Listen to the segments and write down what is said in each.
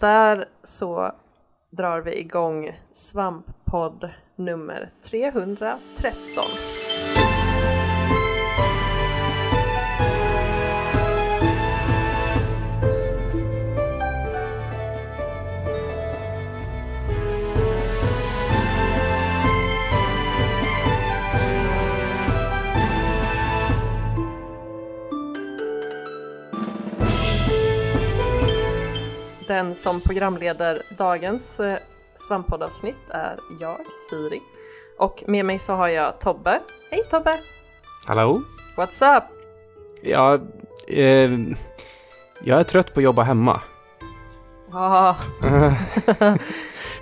Där så drar vi igång Svamppodd nummer 313. Den som programleder dagens eh, svamppoddavsnitt är jag, Siri. Och med mig så har jag Tobbe. Hej Tobbe! Hallå? What's up? Ja, eh, jag är trött på att jobba hemma. Ah,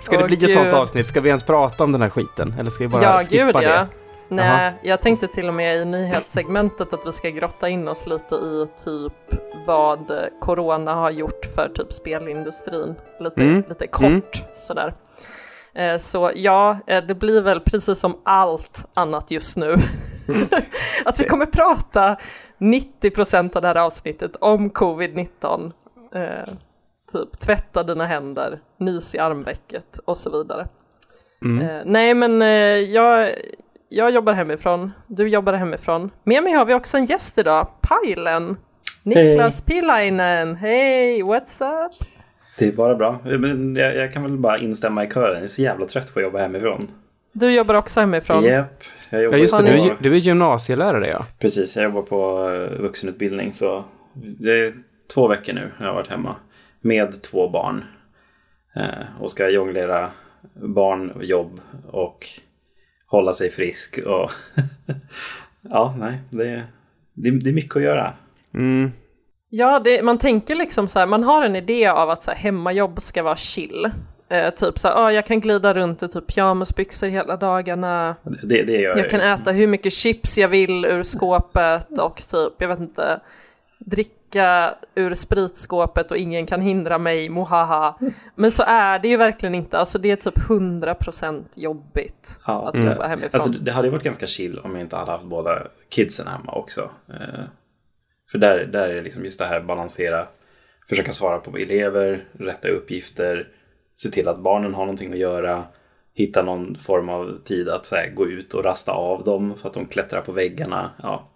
Ska det Åh, bli ett sånt Gud. avsnitt? Ska vi ens prata om den här skiten? Eller ska vi bara ja, skippa gud det? ja. Nej, Jaha. jag tänkte till och med i nyhetssegmentet att vi ska grotta in oss lite i typ vad corona har gjort för typ spelindustrin. Lite, Mm. lite kort Mm. sådär. Eh, Så ja, eh, det blir väl precis som allt annat just nu. att vi kommer prata 90% av det här avsnittet om covid-19. Eh, typ tvätta dina händer, nys i armvecket och så vidare. Mm. Eh, nej men eh, jag, jag jobbar hemifrån, du jobbar hemifrån. Med mig har vi också en gäst idag, Pajlen. Niklas Pilainen, hej, what's up? Det är bara bra. Men jag, jag kan väl bara instämma i kören. Jag är så jävla trött på att jobba hemifrån. Du jobbar också hemifrån. Japp. Jag jobbar Ja just det, du, du är gymnasielärare ja. Precis, jag jobbar på eh, vuxenutbildning så det är två veckor nu jag har varit hemma. Med två barn. Eh, och ska jonglera barn jobb och hålla sig frisk och ja, nej, det, det, det är mycket att göra. Mm. Ja, det, man tänker liksom så här, man har en idé av att så här, hemmajobb ska vara chill. Eh, typ så här, ah, jag kan glida runt i typ pyjamasbyxor hela dagarna. Det, det gör Jag kan äta hur mycket chips jag vill ur skåpet och typ, jag vet inte, dricka ur spritskåpet och ingen kan hindra mig, mohaha. Men så är det ju verkligen inte, alltså det är typ 100% jobbigt Ja, att mm. jobba hemifrån. Alltså det hade ju varit ganska chill om jag inte hade haft båda kidsen hemma också. Eh, för där, där är det liksom just det här balansera, försöka svara på elever, rätta uppgifter, se till att barnen har någonting att göra, hitta någon form av tid att så här, gå ut och rasta av dem för att de klättrar på väggarna. Ja,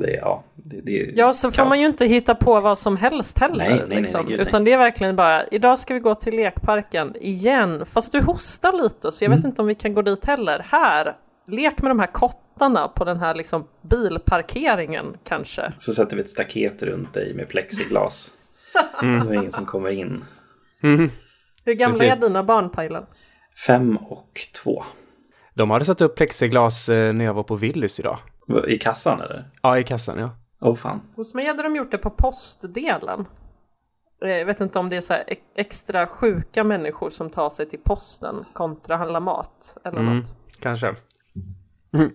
det, ja, det, det är Ja, så får kaos. man ju inte hitta på vad som helst heller. Nej, nej, liksom. nej, gud, nej. Utan det är verkligen bara, idag ska vi gå till lekparken igen. Fast du hostar lite så jag vet Mm. inte om vi kan gå dit heller. Här, lek med de här kottarna på den här liksom bilparkeringen kanske. Så sätter vi ett staket runt dig med plexiglas. Så det är ingen som kommer in. Mhm. Hur gamla Precis. är dina barn Pajlen? Fem och två. De hade satt upp plexiglas eh, när jag var på Willys idag. I kassan eller? Ja, i kassan ja. Åh oh, fan. Hos mig hade de gjort det på postdelen. Eh, Jag vet inte om det är så här ex- extra sjuka människor som tar sig till posten kontra handla mat eller Mm. något. Kanske.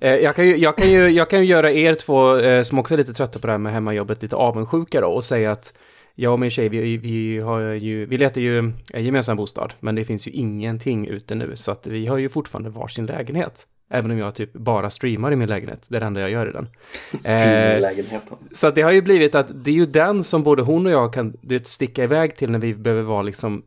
Eh, Jag kan, ju, jag, kan ju, jag kan ju göra er två eh, som också är lite trötta på det här med hemmajobbet lite avundsjuka då och säga att jag och min tjej, vi, vi, har ju, vi letar ju en gemensam bostad, men det finns ju ingenting ute nu, så att vi har ju fortfarande varsin lägenhet. Även om jag typ bara streamar i min lägenhet, det är det enda jag gör i den. Eh. Så att det har ju blivit att det är ju den som både hon och jag kan du vet, sticka iväg till när vi behöver vara liksom,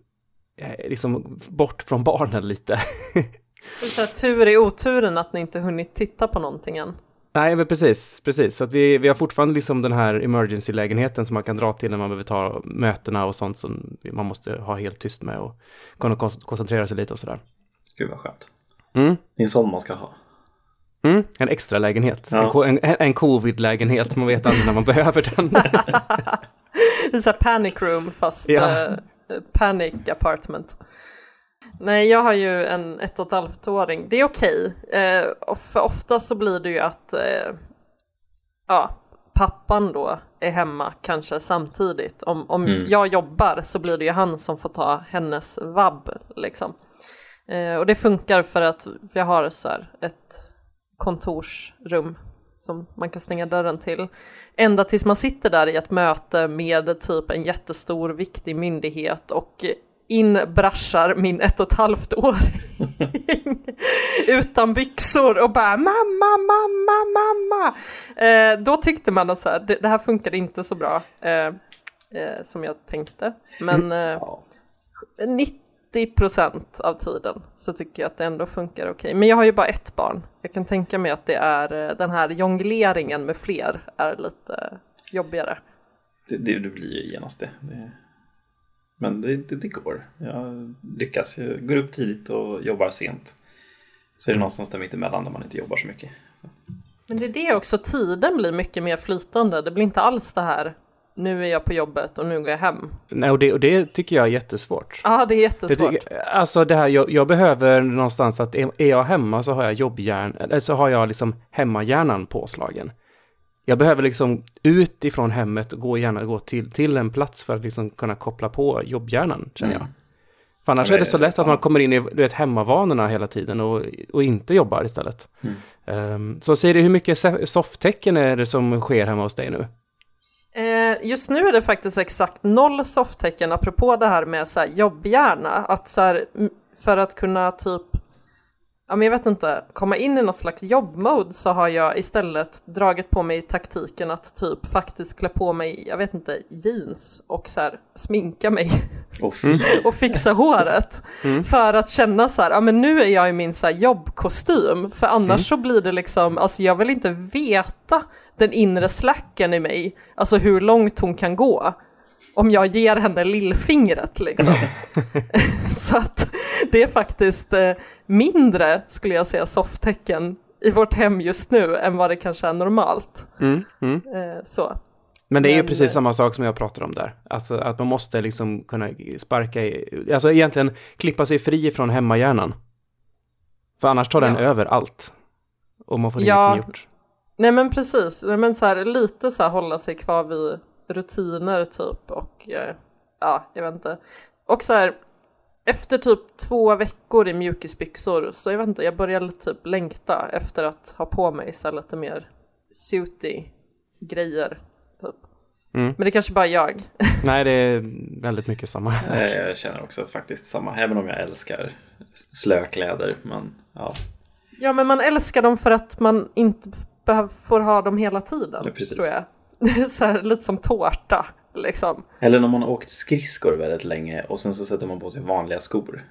eh, liksom bort från barnen lite. Så här, tur i oturen att ni inte hunnit titta på någonting än. Nej, men precis, precis. Så att vi, vi har fortfarande liksom den här emergency-lägenheten som man kan dra till när man behöver ta mötena och sånt som man måste ha helt tyst med och kunna kon- koncentrera sig lite och sådär. Gud vad skönt. Mm. Det är en sån man ska ha. Mm. En extra lägenhet. Ja. En, en, en covid-lägenhet, man vet aldrig när man behöver den. Det är så här panic room fast Ja. eh, panic apartment. Nej, jag har ju en ett och ett halvt åring. Det är okej. Eh, och för ofta så blir det ju att eh, ja, pappan då är hemma kanske samtidigt. Om, om Mm. jag jobbar så blir det ju han som får ta hennes vabb liksom. Eh, och det funkar för att vi har så här ett kontorsrum som man kan stänga dörren till. Ända tills man sitter där i ett möte med typ en jättestor viktig myndighet och in braschar min ett och ett halvt åring utan byxor och bara mamma, mamma, mamma. Eh, då tyckte man att så här, det, det här funkade inte så bra. Eh, eh, som jag tänkte. Men eh, Ja. 90 procent av tiden så tycker jag att det ändå funkar okej. Men jag har ju bara ett barn. Jag kan tänka mig att det är eh, den här jongleringen med fler är lite jobbigare. Det, det, det blir ju genast det. det men det, det, det går. Jag lyckas. Jag går upp tidigt och jobbar sent. Så är det någonstans där mitt emellan där man inte jobbar så mycket. Men det är det också, tiden blir mycket mer flytande. Det blir inte alls det här nu är jag på jobbet och nu går jag hem. Nej, och det, och det tycker jag är jättesvårt. Ja, det är Det jättesvårt. tycker, alltså det här, jag, jag behöver någonstans att är, är jag hemma så har jag jobbhjärn, eller så har jag liksom hemmahjärnan påslagen. Jag behöver liksom ut ifrån hemmet och gå, gärna gå till, till en plats för att liksom kunna koppla på jobbhjärnan, känner jag. Mm. För annars är det så det lätt att samma. man kommer in i du vet, hemmavanorna hela tiden och, och inte jobbar istället. Mm. Um, så Siri, hur mycket softtecken är det som sker hemma hos dig nu? Eh, just nu är det faktiskt exakt noll softtecken apropå det här med så här jobbhjärna. Att så här, för att kunna typ, ja men jag vet inte, komma in i något slags jobbmode så har jag istället dragit på mig taktiken att typ faktiskt klä på mig, jag vet inte, jeans och så här sminka mig Och fy. och fixa håret. För att känna så här, ja men nu är jag i min så jobbkostym. För annars så blir det liksom, alltså jag vill inte veta den inre slacken i mig, alltså hur långt hon kan gå. Om jag ger henne lillfingret liksom. så att det är faktiskt eh, mindre, skulle jag säga, softtecken i vårt hem just nu än vad det kanske är normalt. Mm, mm. Eh, så. Men det är ju Men- precis samma sak som jag pratar om där. Alltså att man måste liksom kunna sparka i, alltså egentligen klippa sig fri från hemmahjärnan. För annars tar den Ja. över allt. Och man får Ja. ingenting gjort. Nej men precis, Nej, men så här, lite så här hålla sig kvar vid rutiner typ och eh, ja, jag vet inte. Och så här, efter typ två veckor i mjukisbyxor så jag vet inte, jag börjar typ längta efter att ha på mig så här lite mer suity grejer typ. Mm. Men det är kanske bara jag. Nej, det är väldigt mycket samma. Jag känner också faktiskt samma, även om jag älskar slökläder. Men ja, Ja men man älskar dem för att man inte får ha dem hela tiden. Ja, precis. Tror jag. Det är så här, lite som tårta liksom. Eller när man har åkt skridskor väldigt länge och sen så sätter man på sig vanliga skor.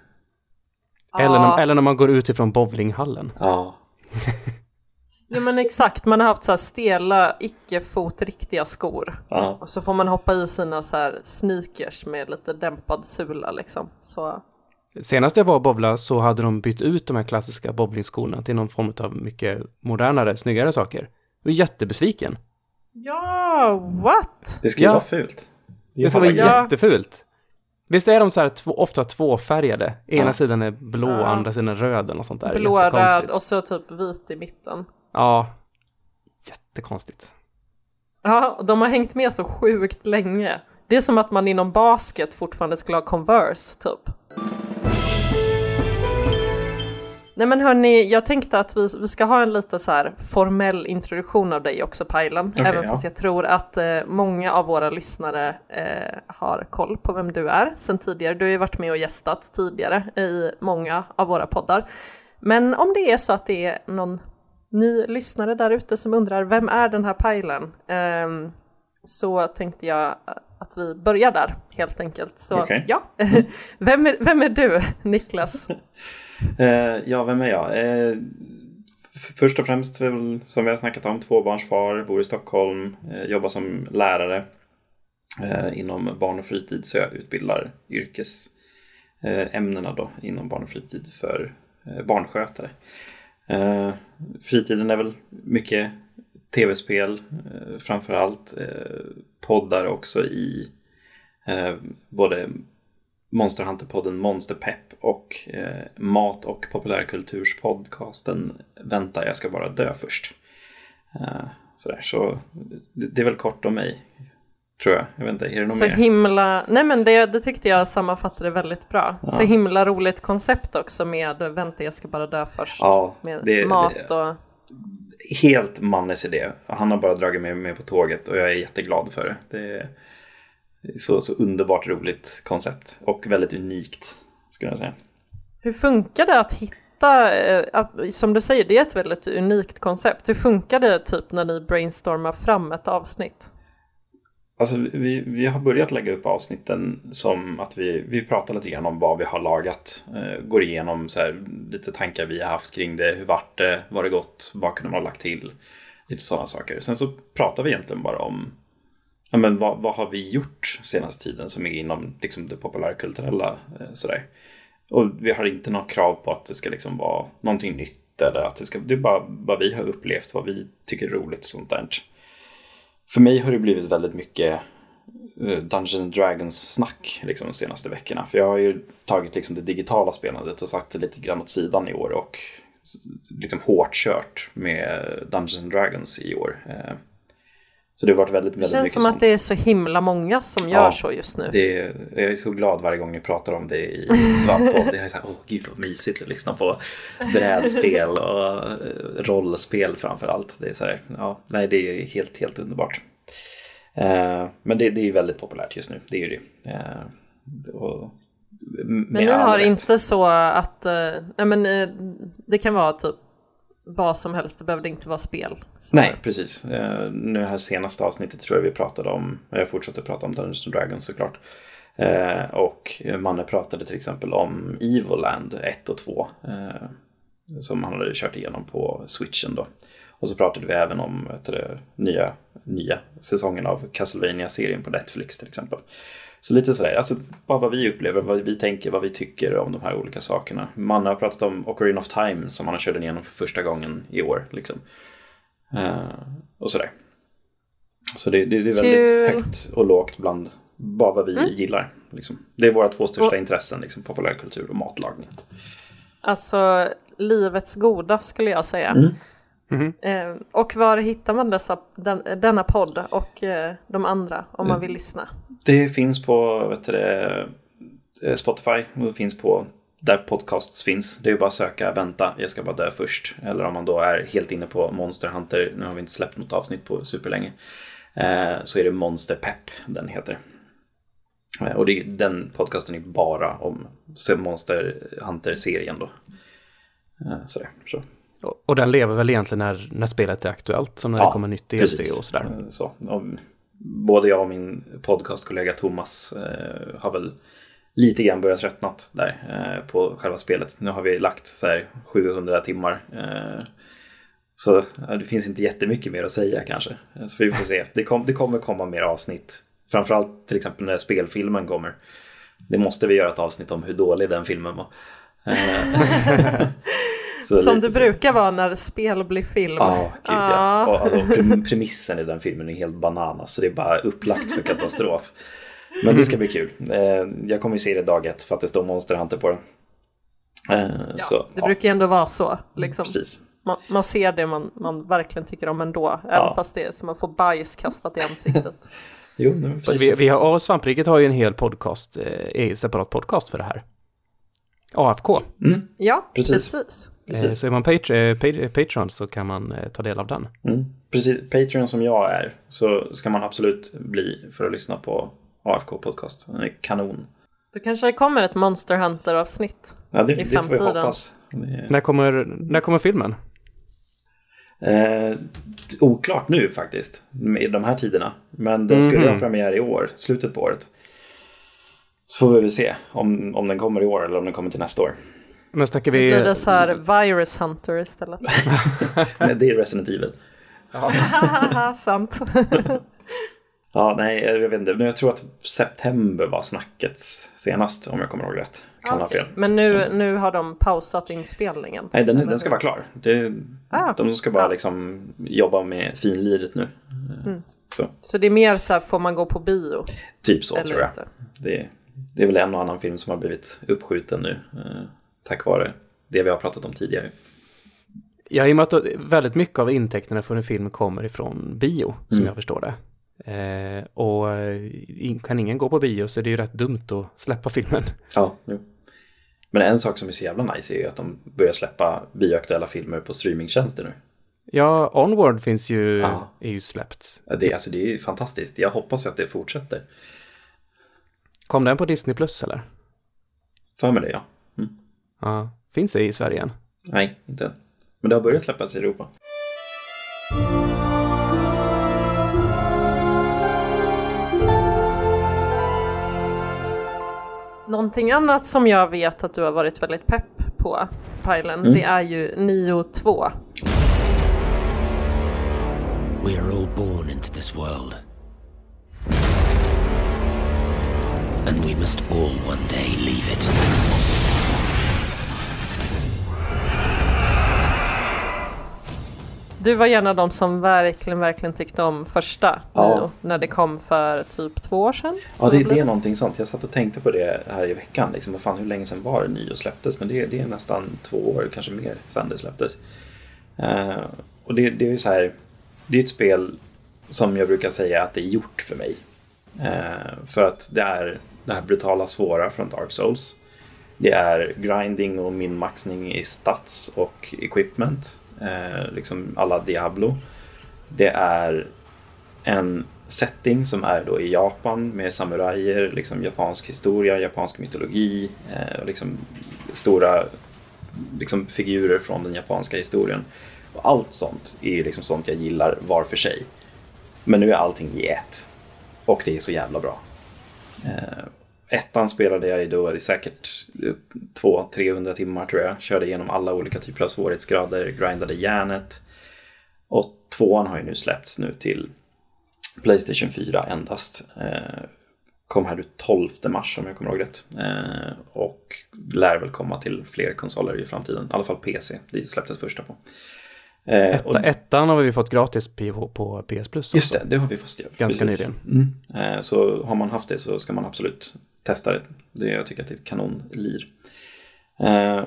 Eller, Ja. när, eller när man går ut ifrån bowlinghallen. Ja, Ja men exakt, man har haft så här stela, icke fotriktiga skor. ja. Och så får man hoppa i sina så här sneakers med lite dämpad sula liksom. Så Senast jag var och bowla så hade de bytt ut de här klassiska bowlingskorna till någon form av mycket modernare, snyggare saker. Jag var jättebesviken. Ja, what? Det skulle Ja. vara fult. Det ska vara Ja. jättefult. Visst är de så här två, ofta tvåfärgade? Ena Ja. sidan är blå, Ja. andra sidan är röd eller något sånt där. Blå, röd och så typ vit i mitten. Ja, jättekonstigt. Ja, och de har hängt med så sjukt länge. Det är som att man inom basket fortfarande skulle ha Converse typ. Nej men hörni, jag tänkte att vi, vi ska ha en lite så här formell introduktion av dig också Pajlen. Okej, Även ja. fast jag tror att eh, många av våra lyssnare eh, har koll på vem du är sen tidigare. Du har ju varit med och gästat tidigare i många av våra poddar. Men om det är så att det är någon ny lyssnare där ute som undrar vem är den här Pajlen? Ehm, så tänkte jag att vi börjar där helt enkelt. Så Okej. ja, vem, är, vem är du Niklas? Eh, ja, vem är jag? Eh, först och främst, väl, som vi har snackat om, tvåbarnsfar, bor i Stockholm, eh, jobbar som lärare eh, inom barn och fritid, så jag utbildar yrkesämnena eh, då inom barn och fritid för eh, barnskötare. Fritiden är väl mycket tv-spel framför allt, poddar också i eh, både Monster Hunter-podden Monsterpepp och eh, mat och populärkulturspodcasten Vänta, jag ska bara dö först. Eh, sådär, så det, är väl kort om mig, tror jag. Jag vet inte, är det något Så mer? himla, nej men det, det tyckte jag sammanfattade väldigt bra. Så Ja. himla roligt koncept också med vänta jag ska bara dö först. Ja, med det- mat det- och Helt Mannes idé. Han har bara dragit mig med på tåget och jag är jätteglad för det. Det är så, så underbart roligt koncept och väldigt unikt, skulle jag säga. hur funkar det att hitta, eh, som du säger det är ett väldigt unikt koncept. Hur funkar det typ när ni brainstormar fram ett avsnitt? Alltså vi, vi har börjat lägga upp avsnitten som att vi, vi pratar lite grann om vad vi har lagat. Eh, går igenom så här, lite tankar vi har haft kring det. Hur vart det? Var det gott? Vad kunde man ha lagt till? Lite sådana saker. Sen så pratar vi egentligen bara om ja, men vad, vad har vi gjort senaste tiden som är inom liksom, det populärkulturella. Eh, sådär. Och vi har inte något krav på att det ska liksom vara någonting nytt. Eller att det, ska, det är bara vad vi har upplevt, vad vi tycker är roligt. och sånt där. För mig har det blivit väldigt mycket eh, Dungeons and Dragons-snack liksom, de senaste veckorna. För jag har ju tagit liksom, det digitala spelandet och satt det lite grann åt sidan i år. Och liksom hårt kört med Dungeons and Dragons i år. Eh, så det har varit väldigt, väldigt mycket Det känns som sånt. att det är så himla många som gör Ja, så just nu. Det är, jag är så glad varje gång ni pratar om det i Svamppodd. Det är så här, åh gud vad mysigt att lyssna på brädspel och eh, rollspel framför allt. Det är så här, ja, nej det är helt, helt underbart. Eh, men det, det är väldigt populärt just nu, det är ju det. Eh, och, Men ni har rätt. inte så att, eh, nej men eh, det kan vara typ vad som helst, det behövde inte vara spel. Så- Nej, precis. Eh, nu här senaste avsnittet tror jag vi pratade om, jag fortsätter prata om Dungeons and Dragons såklart. Eh, och Manne pratade till exempel om Evoland 1 och 2. Eh, som han hade kört igenom på switchen då. Och så pratade vi även om vet du, nya, nya säsongen av castlevania serien på Netflix till exempel. Så lite sådär, alltså bara vad vi upplever, vad vi tänker, vad vi tycker om de här olika sakerna. Manne har pratat om Ocarina of Time som han har kört igenom för första gången i år. Liksom. Eh, och sådär. Så det, det, det är väldigt Kul. högt och lågt bland bara vad vi gillar. Liksom. Det är våra två största Och- intressen, liksom, populärkultur och matlagning. Alltså livets goda skulle jag säga. Mm. Mhm. Eh, och var hittar man dessa, den, denna podd och eh, de andra om man vill lyssna? Det finns på vet du, det, eh, Spotify och det finns på där podcasts finns. Det är ju bara att söka vänta, jag ska bara dö först. Eller om man då är helt inne på Monster Hunter, nu har vi inte släppt något avsnitt på superlänge. Eh, så är det Monster Pep den heter. Eh, och det, den podcasten är bara om Monster Hunter-serien då. Eh, sådär, så. Och- den lever väl egentligen när, när spelet är aktuellt, som när Ja, det kommer nytt DLC Precis. och sådär. Så. Och både jag och min podcastkollega Thomas eh, har väl lite grann börjat tröttnat där eh, på själva spelet. Nu har vi lagt så här 700 timmar. Eh, så det finns inte jättemycket mer att säga kanske. Eh, Så vi får se. Det, kom, det kommer komma mer avsnitt. Framförallt till exempel när spelfilmen kommer. Det måste vi göra ett avsnitt om hur dålig den filmen var. Så Som det så. brukar vara när spel blir film. Ja, gud ja. Ja. Och, och prem- premissen i den filmen är helt bananas. Så det är bara upplagt för katastrof. Men det ska bli kul. Eh, jag kommer ju se det dag ett för att det står Monster Hunter på den. Eh, Ja, så, det ja, brukar ju ändå vara så. Liksom. Precis. Man, man ser det man, man verkligen tycker om ändå. Även Ja. fast det är som att få bajs kastat i ansiktet. Jo, Vi, vi har, och Svampriket har ju en hel podcast, eh, separat podcast för det här. AFK. Mm, Ja, Precis. precis. Eh, precis. Så är man patr- eh, pa- Patreon så kan man eh, ta del av den. Mm, precis. Patreon som jag är så ska man absolut bli för att lyssna på AFK Podcast. Den är kanon. Då kanske det kommer ett Monster Hunter-avsnitt. Ja, det, I det får vi framtiden. hoppas. Det, När kommer, när kommer filmen? Eh, oklart nu faktiskt, i de här tiderna. Men den skulle Mhm. ha premiär i år, slutet på året. Så får vi väl se om, om den kommer i år eller om den kommer till nästa år. Men snackar Blir vi... det så här Virus Hunter istället? Nej, det är Resident Evil. Haha, Sant. Ja, nej, jag vet inte. Men jag tror att september var snacket senast, om jag kommer ihåg rätt. Kan ha Okej. fel. Men nu, nu har de pausat inspelningen? Nej, den, den ska vara klar. Det, Ah, de ska bara ja. liksom jobba med finliret nu. Mm. Så, Så det är mer så här, får man gå på bio? typ så eller tror jag. Det, det är väl en och annan film som har blivit uppskjuten nu. Tack vare det vi har pratat om tidigare. Ja, i och med att väldigt mycket av intäkterna för en film kommer ifrån bio, som Mm. jag förstår det. Eh, och eh, kan ingen gå på bio så är det ju rätt dumt att släppa filmen. Ja, jo. Men en sak som är så jävla nice är ju att de börjar släppa bioaktuella filmer på streamingtjänster nu. Ja, Onward finns ju, Ja. är ju släppt. Det, alltså, det är ju fantastiskt. Jag hoppas att det fortsätter. Kom den på Disney Plus eller? För mig det, ja. Ja. Finns det i Sverige än? Nej, inte än. Men det har börjat släppas i Europa. Någonting annat som jag vet att du har varit väldigt pepp på, Pajlen, mm. det är ju Nio 2. We are all born into this world. And we must all one day leave it. Du var gärna de som verkligen, verkligen tyckte om första Ja. Nio när det kom för typ två år sedan. Ja, det, det är någonting sånt. Jag satt och tänkte på det här i veckan. Liksom, vad fan, hur länge sedan var det Nio släpptes? Men det, det är nästan två år, kanske mer, sedan det släpptes. Eh, och det, det är så här, det är ett spel som jag brukar säga att det är gjort för mig. Eh, för att det är det här brutala svåra från Dark Souls. Det är grinding och minmaxning i stats och equipment. Eh, liksom alla Diablo. Det är en setting som är då i Japan med samurajer, liksom japansk historia, japansk mytologi, eh, och liksom stora liksom figurer från den japanska historien. Och allt sånt är liksom sånt jag gillar var för sig. Men nu är allting i ett. Och det är så jävla bra. Eh, ettan spelade jag ju då i säkert 200-300 timmar tror jag. Körde igenom alla olika typer av svårighetsgrader, grindade järnet. Och tvåan har ju nu släppts nu till Playstation 4 endast. Eh, kom här den 12 mars om jag kommer ihåg rätt. Eh, och lär väl komma till fler konsoler i framtiden. I alla fall PC, det släpptes första på. Eh, och- Etta, ettan har vi fått gratis på, på PS Plus. Just också. det, det har vi fått göra. Ganska Precis. Mm. Eh, Så har man haft det så ska man absolut testa det. det jag tycker att det är ett kanonlir. Eh,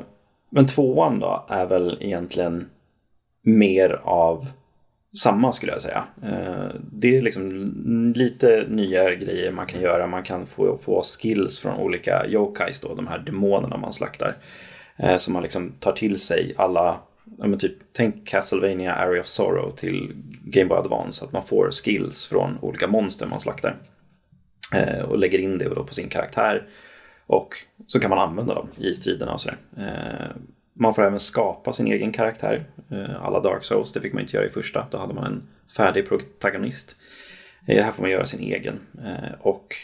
Men tvåan då är väl egentligen mer av samma skulle jag säga. Eh, Det är liksom lite nya grejer man kan göra. Man kan få, få skills från olika yokais då, de här demonerna man slaktar. Eh, man liksom tar till sig alla, men typ, tänk Castlevania Area of Sorrow till Game Boy Advance. Att man får skills från olika monster man slaktar. Eh, Och lägger in det då på sin karaktär. Och så kan man använda dem i striderna och sådär. Eh, Man får även skapa sin egen karaktär. Eh, Alla Dark Souls, det fick man inte göra i första. Då hade man en färdig protagonist. I det här får man göra sin egen. Eh, Och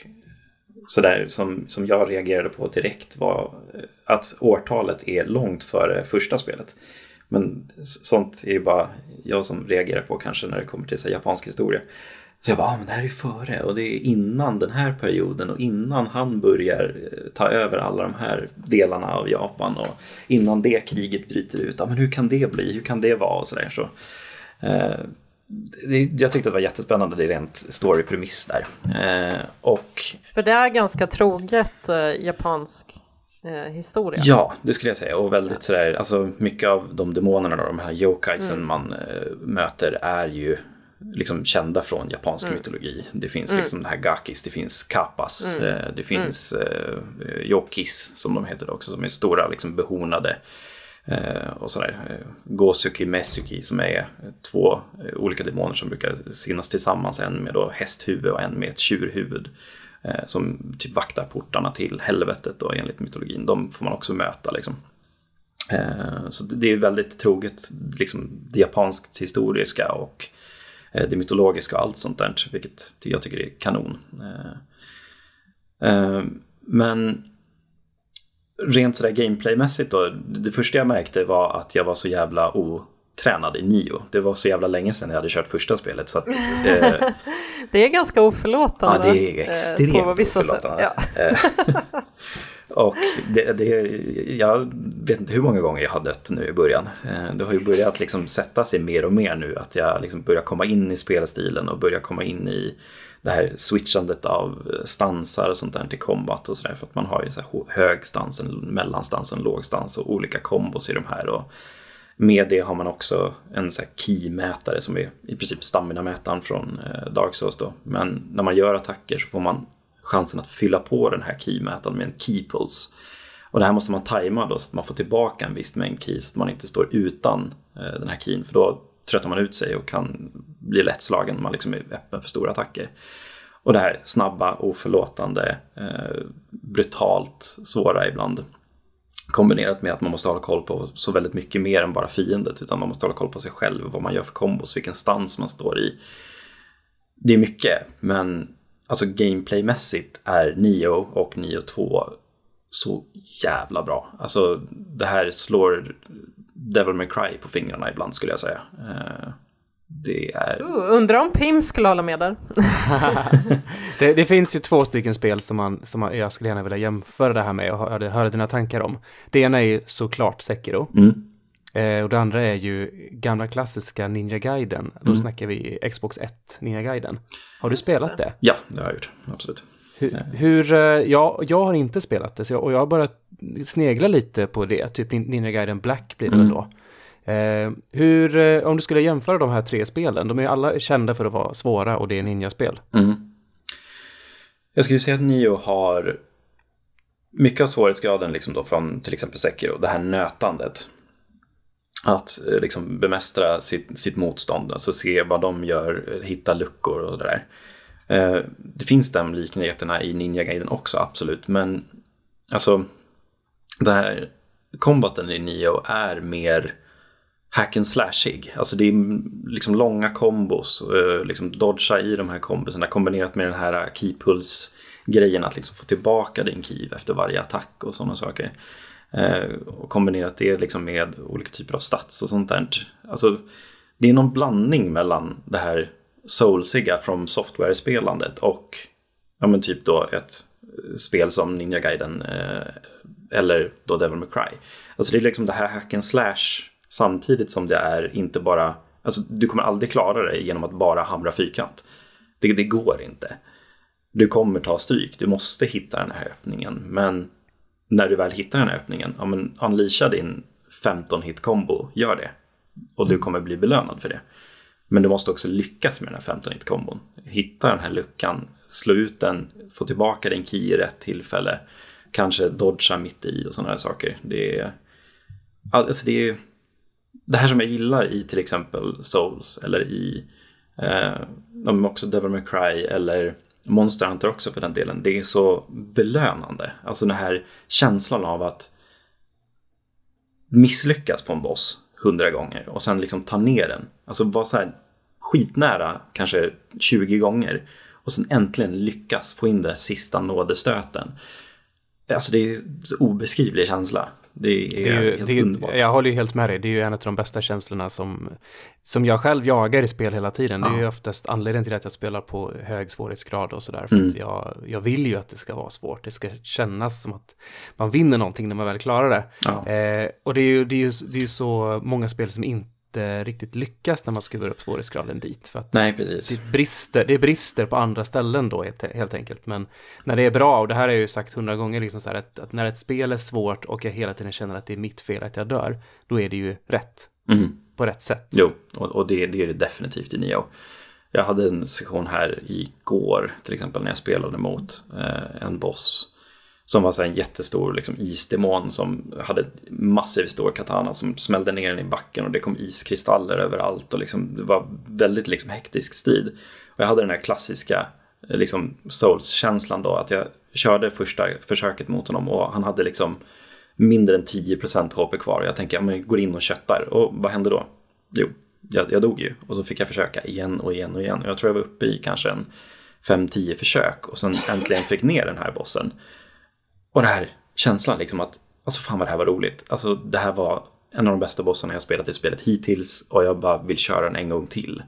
så där som, som jag reagerade på direkt var eh, att årtalet är långt före första spelet. Men sånt är ju bara jag som reagerar på kanske när det kommer till så här, japansk historia. Så jag bara, ah, men det här är före och det är innan den här perioden och innan han börjar eh, ta över alla de här delarna av Japan och innan det kriget bryter ut. Ja, men hur kan det bli? Hur kan det vara? Och så där. Så, eh, jag tyckte det var jättespännande, det är rent storypremiss där. Eh, och För det är ganska troget eh, japansk eh, historia. Ja, det skulle jag säga. Och väldigt sådär, alltså mycket av de demonerna, då, de här yokaisen man eh, möter är ju liksom kända från japansk mytologi. Det finns liksom det här gakis, det finns kappas, eh, det finns eh, yokis som de heter också, som är stora liksom behornade. Eh, och sådär. Eh, Gosuki Mesuki som är två eh, olika demoner som brukar synas tillsammans. En med då hästhuvud och en med ett tjurhuvud. Eh, som typ vaktar portarna till helvetet då enligt mytologin. De får man också möta liksom. Så det är väldigt troget liksom det japanskt historiska och det mytologiska och allt sånt där. Vilket jag tycker är kanon. Eh, eh, men rent sådär gameplaymässigt då, det första jag märkte var att jag var så jävla otränad i Nio. Det var så jävla länge sedan jag hade kört första spelet. Så att, eh, Det är ganska oförlåtande. ja, det är eh, extremt på vissa sätt. oförlåtande. Ja. Och det, det, jag vet inte hur många gånger jag har dött nu i början. Eh, det har ju börjat liksom sätta sig mer och mer nu. Att jag liksom börjar komma in i spelstilen och börjar komma in i det här switchandet av stansar och sånt där till combat och sådär. För att man har ju så här hög stans, en mellanstans och en låg stans och olika kombos i de här. Och med det har man också en så här key-mätare som är i princip stamina-mätaren från eh, Dark Souls då. Men när man gör attacker så får man chansen att fylla på den här keymätaren med en key pulse. Och det här måste man tajma då så att man får tillbaka en viss mängd key så att man inte står utan eh, den här keyn. För då tröttar man ut sig och kan bli lättslagen. Man liksom är öppen för stora attacker. Och det här snabba, oförlåtande, eh, brutalt svåra ibland. Kombinerat med att man måste hålla koll på så väldigt mycket mer än bara fiendet. Utan man måste hålla koll på sig själv, vad man gör för kombos, vilken stans man står i. Det är mycket, men alltså gameplaymässigt är Nio och Nio 2 så jävla bra. Alltså det här slår Devil May Cry på fingrarna ibland skulle jag säga. Eh, det är... Uh, undrar om Pim skulle hålla med där. det, det, finns ju två stycken spel som, man, som man, jag skulle gärna vilja jämföra det här med och höra, höra dina tankar om. Det ena är ju såklart Sekiro. Mm. Eh, och det andra är ju gamla klassiska Ninja Gaiden. Då mm. snackar vi Xbox 1 Ninja Gaiden. Har du spelat det? Ja, det har jag gjort. Absolut. Hur, hur eh, ja, jag har inte spelat det så jag, och jag har bara sneglat lite på det. Typ Ninja Gaiden Black blir det mm. väl då. Eh, hur, eh, om du skulle jämföra de här tre spelen, de är alla kända för att vara svåra och det är ninja-spel. Mm. Jag skulle säga att Nio har mycket av svårighetsgraden liksom då från till exempel Sekiro, det här nötandet. Att eh, liksom bemästra sitt, sitt motstånd, alltså se vad de gör, hitta luckor och det där. Eh, det finns de likheterna i Ninja Gaiden också, absolut, men alltså den här kombaten i Nio är mer hack and slashig. Alltså det är liksom långa kombos, eh, liksom dodga i de här kombosarna kombinerat med den här keypuls grejen att liksom få tillbaka din kiv efter varje attack och sådana saker. Eh, och kombinerat det liksom med olika typer av stats och sånt där. Alltså, det är någon blandning mellan det här soulsiga från software-spelandet och ja, men typ då ett eh, spel som Ninja Gaiden eh, eller då Devil May Cry. Alltså det är liksom det här hack and slash Samtidigt som det är inte bara, alltså du kommer aldrig klara det genom att bara hamra fyrkant. Det, det går inte. Du kommer ta stryk, du måste hitta den här öppningen. Men när du väl hittar den här öppningen, ja men unleasha din 15 hit kombo, gör det. Och du kommer bli belönad för det. Men du måste också lyckas med den här 15 hit kombon. Hitta den här luckan, slå ut den, få tillbaka din key i rätt tillfälle. Kanske dodga mitt i och sådana här saker. Det är, alltså det är det här som jag gillar i till exempel Souls eller i eh, också Devil May Cry eller Monster Hunter också för den delen. Det är så belönande. Alltså den här känslan av att misslyckas på en boss hundra gånger och sen liksom ta ner den. Alltså vara så här skitnära kanske 20 gånger och sen äntligen lyckas få in den sista nådestöten. Alltså det är en obeskrivlig känsla. Det är, det är ju, helt det är, underbart. Jag håller ju helt med dig. Det är ju en av de bästa känslorna som, som jag själv jagar i spel hela tiden. Ja. Det är ju oftast anledningen till att jag spelar på hög svårighetsgrad och sådär. För mm. att jag, jag vill ju att det ska vara svårt. Det ska kännas som att man vinner någonting när man väl klarar det. Ja. Eh, och det är, ju, det, är ju, det är ju så många spel som inte inte riktigt lyckas när man skruvar upp svårighetsgraden dit. För att Nej, precis. Det brister, det brister på andra ställen då helt enkelt. Men när det är bra, och det här har jag ju sagt hundra gånger, liksom så här, att, att, när ett spel är svårt och jag hela tiden känner att det är mitt fel att jag dör, då är det ju rätt. Mm. På rätt sätt. Jo, och, och det, det, är det definitivt i Nio. Jag hade en session här igår, till exempel, när jag spelade mot eh, en boss som var så en jättestor liksom, isdemon som hade massiv stor katana som smällde ner den i backen och det kom iskristaller överallt och liksom, det var väldigt liksom, hektisk strid. Och jag hade den här klassiska eh, liksom, Souls-känslan då att jag körde första försöket mot honom och han hade liksom mindre än 10% HP kvar. Jag tänker, jag går in och köttar och vad hände då? Jo, jag, jag dog ju och så fick jag försöka igen och igen och igen. Och jag tror jag var uppe i kanske en 5-10 försök och sen äntligen fick ner den här bossen. Och den här känslan liksom att, alltså fan vad det här var roligt. Alltså det här var en av de bästa bossarna jag spelat i spelet hittills och jag bara vill köra den en gång till.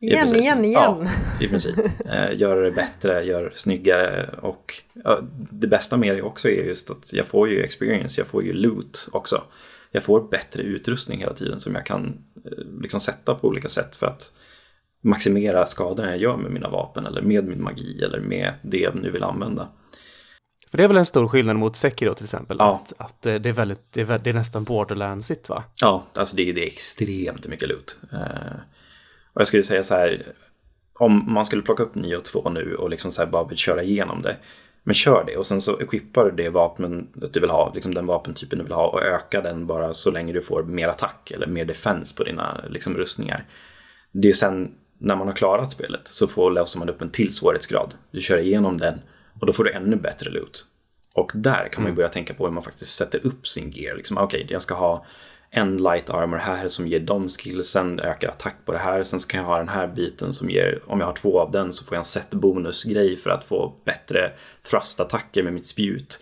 Igen, igen, igen. Ja, i princip. Eh, göra det bättre, det snyggare och ja, det bästa med det också är just att jag får ju experience, jag får ju loot också. Jag får bättre utrustning hela tiden som jag kan eh, liksom sätta på olika sätt för att maximera skadorna jag gör med mina vapen eller med min magi eller med det jag nu vill använda. För det är väl en stor skillnad mot Sekiro till exempel? Ja. Att, att eh, det, är väldigt, det, är, det är nästan borderlandsigt va? Ja, alltså det, det är extremt mycket loot. Uh, och jag skulle säga så här, om man skulle plocka upp 9 och 2 nu och liksom så här bara vill köra igenom det. Men kör det och sen så equippar du det vapen du vill ha, liksom den vapentypen du vill ha och öka den bara så länge du får mer attack eller mer defense på dina liksom, rustningar. Det är sen när man har klarat spelet så får löser man upp en till svårighetsgrad. Du kör igenom den och då får du ännu bättre loot. Och där kan man ju mm. börja tänka på hur man faktiskt sätter upp sin gear. Liksom, Okej, okay, jag ska ha en light armor här som ger de skillsen, ökar attack på det här. Sen så kan jag ha den här biten som ger, om jag har två av den så får jag en set bonusgrej för att få bättre thrust-attacker med mitt spjut.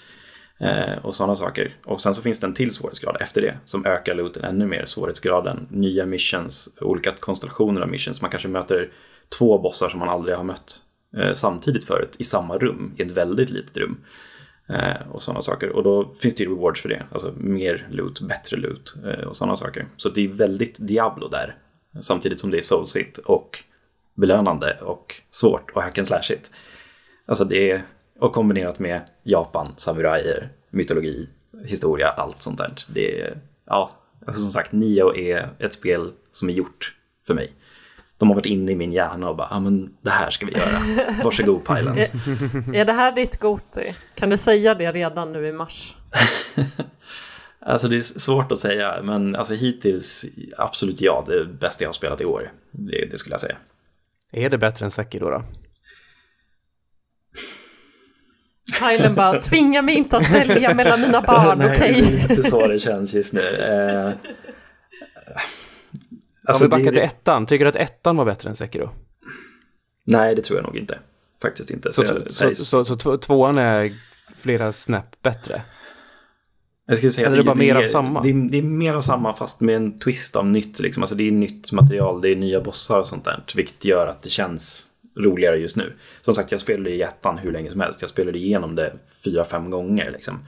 Eh, och sådana saker. Och sen så finns det en till svårighetsgrad efter det som ökar looten ännu mer, svårighetsgraden. Nya missions, olika konstellationer av missions. Man kanske möter två bossar som man aldrig har mött Eh, samtidigt förut i samma rum, i ett väldigt litet rum. Eh, och sådana saker. Och då finns det ju rewards för det. Alltså mer loot, bättre loot eh, och sådana saker. Så det är väldigt Diablo där. Samtidigt som det är soulsit och belönande och svårt och hack and slashigt. Alltså det är, och kombinerat med Japan, samurajer, mytologi, historia, allt sånt där. Det är, ja, alltså som sagt, Nio är ett spel som är gjort för mig. De har varit inne i min hjärna och bara, ja ah, men det här ska vi göra. Varsågod Pajlen. är, är det här ditt Goti? Kan du säga det redan nu i mars? alltså det är svårt att säga, men alltså hittills absolut ja, det bästa jag har spelat i år. Det, det skulle jag säga. Är det bättre än Sekiro då? Pajlen bara, tvinga mig inte att välja mellan mina barn, okej? Okay? det är inte så det känns just nu. Eh, Alltså, Om vi backar till ettan, tycker du att ettan var bättre än Sekiro? Nej, det tror jag nog inte. Faktiskt inte. Så, så, jag, så, så, så tvåan är flera snäpp bättre? Jag skulle säga Eller att det, är bara mer av samma? Det är, det är, mer av samma fast med en twist av nytt. Liksom. Alltså det är nytt material, det är nya bossar och sånt där. Vilket gör att det känns roligare just nu. Som sagt, jag spelade i ettan hur länge som helst. Jag spelade igenom det fyra, fem gånger. Liksom.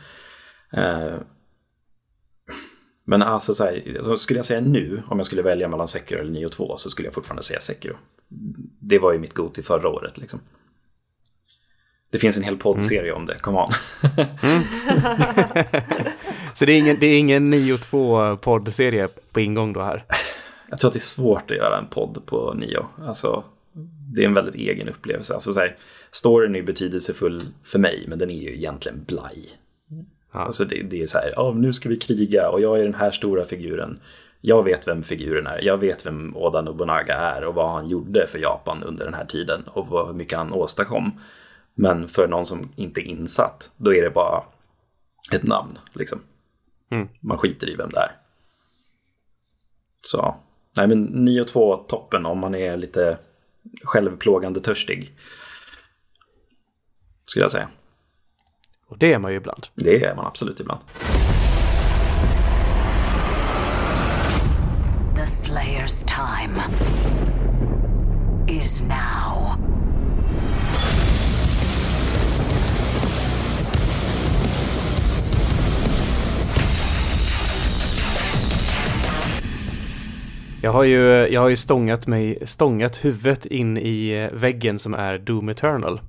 Men alltså så här, skulle jag säga nu, om jag skulle välja mellan Sekiro eller 9 och 2, så skulle jag fortfarande säga Sekiro. Det var ju mitt go till förra året liksom. Det finns en hel poddserie mm. om det, come on. mm. så det är ingen, det är ingen 9 och 2 poddserie på ingång då här? Jag tror att det är svårt att göra en podd på 9. Alltså, det är en väldigt egen upplevelse. Alltså, så här, storyn är betydelsefull för mig, men den är ju egentligen blaj. Alltså det, det, är så här, oh, nu ska vi kriga och jag är den här stora figuren. Jag vet vem figuren är, jag vet vem Oda Nobunaga är och vad han gjorde för Japan under den här tiden och hur mycket han åstadkom. Men för någon som inte är insatt, då är det bara ett namn. Liksom. Mm. Man skiter i vem det är. Så, nej men 9 och 2 toppen om man är lite självplågande törstig. Skulle jag säga. Och det är man ju ibland. Det är man absolut ibland. The Slayer's time is now. Jag har ju, jag har ju stångat mig, stångat huvudet in i väggen som är Doom Eternal.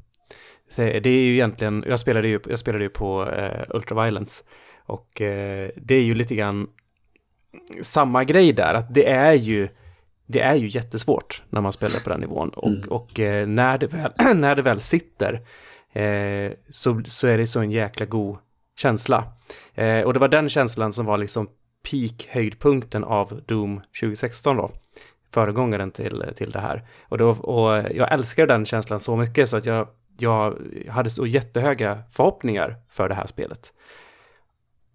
Det är ju egentligen, jag spelade ju, jag spelade ju på uh, Ultraviolence och uh, det är ju lite grann samma grej där, att det är ju det är ju jättesvårt när man spelar på den nivån och, mm. och uh, när, det väl, när det väl sitter så, så är det så en jäkla god känsla. och det var den känslan som var liksom peak höjdpunkten av Doom 2016 då föregångaren till, till det här. Och, då, och jag älskar den känslan så mycket så att jag jag hade så jättehöga förhoppningar för det här spelet.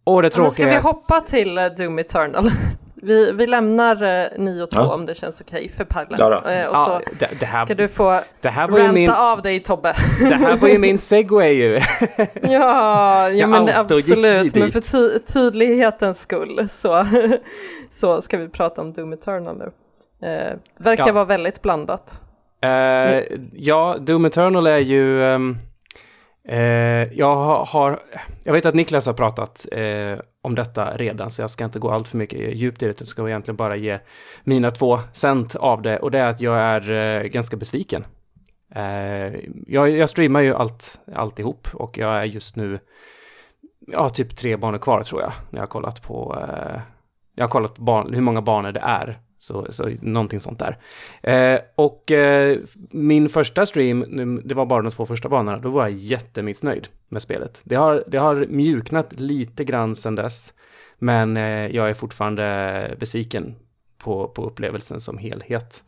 Och det tråkiga... Ska vi hoppa till uh, Doom Eternal? Vi, vi lämnar uh, 9 och 2 ja. om det känns okej okay för Palle. Ja, uh, och så ja, det, det här, ska du få det här var ranta min, av dig Tobbe. det här var ju min segway ju. ja, ja men absolut. Men för ty tydlighetens skull så, så ska vi prata om Doom Eternal nu. Uh, verkar ja. vara väldigt blandat. Uh, ja, Doom Eternal är ju... Um, uh, jag har, Jag vet att Niklas har pratat uh, om detta redan, så jag ska inte gå allt för mycket djupt i det. Jag ska egentligen bara ge mina två cent av det. Och det är att jag är ganska besviken. jag, jag streamar ju allt, alltihop och jag är just nu... Ja, typ tre banor kvar tror jag. När jag har kollat på... jag har kollat på barn, hur många banor det är så, så någonting sånt där. Eh, och eh, min första stream, det var bara de två första banorna, då var jag jättemissnöjd med spelet. Det har, det har mjuknat lite grann sedan dess, men eh, jag är fortfarande besviken på, på upplevelsen som helhet.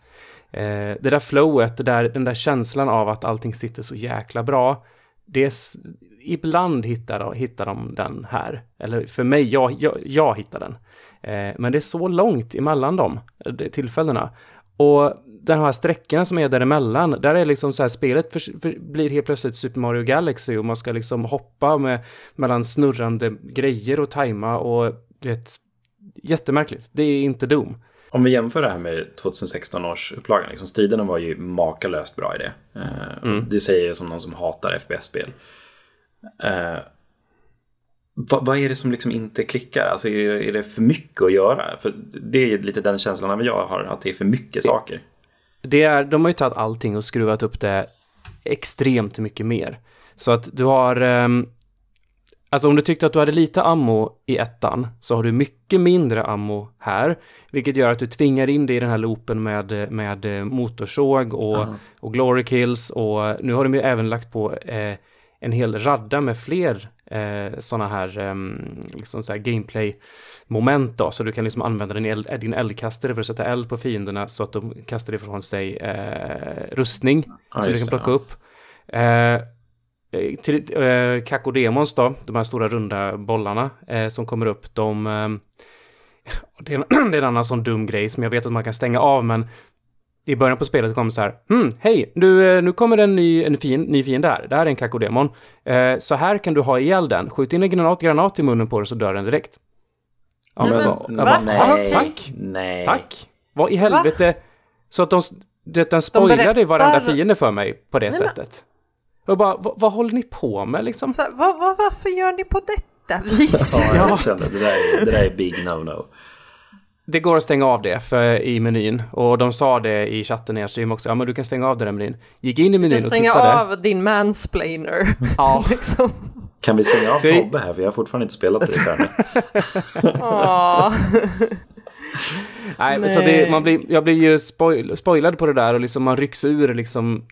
Eh, det där flowet, det där, den där känslan av att allting sitter så jäkla bra, det är, ibland hittar, hittar de den här. Eller för mig, jag, jag, jag hittar den. Eh, men det är så långt emellan de tillfällena. Och de här sträckorna som är däremellan, där är liksom så här spelet för, för, blir helt plötsligt Super Mario Galaxy och man ska liksom hoppa med, mellan snurrande grejer och tajma och är jättemärkligt. Det är inte Doom. Om vi jämför det här med 2016 års upplagan, liksom, striderna var ju makalöst bra i det. Eh, mm. Det säger jag som någon som hatar FPS-spel. Eh, vad, vad, är det som liksom inte klickar? Alltså är, är, det för mycket att göra? För det är lite den känslan jag har, att det är för mycket saker. Det är, de har ju tagit allting och skruvat upp det extremt mycket mer. Så att du har, um, alltså om du tyckte att du hade lite ammo i ettan så har du mycket mindre ammo här, vilket gör att du tvingar in dig i den här loopen med, med motorsåg och, uh -huh. och glory kills och nu har de ju även lagt på eh, en hel radda med fler eh, sådana här, eh, liksom så här gameplay-moment då, så du kan liksom använda din, eld, din eldkastare för att sätta eld på fienderna så att de kastar ifrån sig eh, rustning ah, som du kan plocka ja. upp. Eh, till eh, Kakodemons då, de här stora runda bollarna eh, som kommer upp, de eh, det är, det är en annan sån dum grej som jag vet att man kan stänga av, men i början på spelet kommer så här, hmm, hej, du, eh, nu kommer en ny, en fin, ny fiende här, det här är en kakodemon. Eh, så här kan du ha ihjäl den, skjut in en granat, granat i munnen på den så dör den direkt. Ja, men, men, va? va? Nej, tack, nej. tack. Vad i helvete? Va? Så att de, det, den spoilade de varenda fiende för mig på det nej, sättet. Och bara, vad, vad håller ni på med liksom? Så, vad, vad, varför gör ni på detta vis? ja, jag känner, det där är, det där är big no-no det går att stänga av det för, i menyn och de sa det i chatten i stream också. Ja, men du kan stänga av den menyn. Gick in i menyn och tittade. Stänga av din mansplainer. Ja. liksom. Kan vi stänga av Tobbe här? För jag har fortfarande inte spelat det här. Nej, Nej. så det, man blir, jag blir ju spoil, spoilad på det där och liksom man rycks ur liksom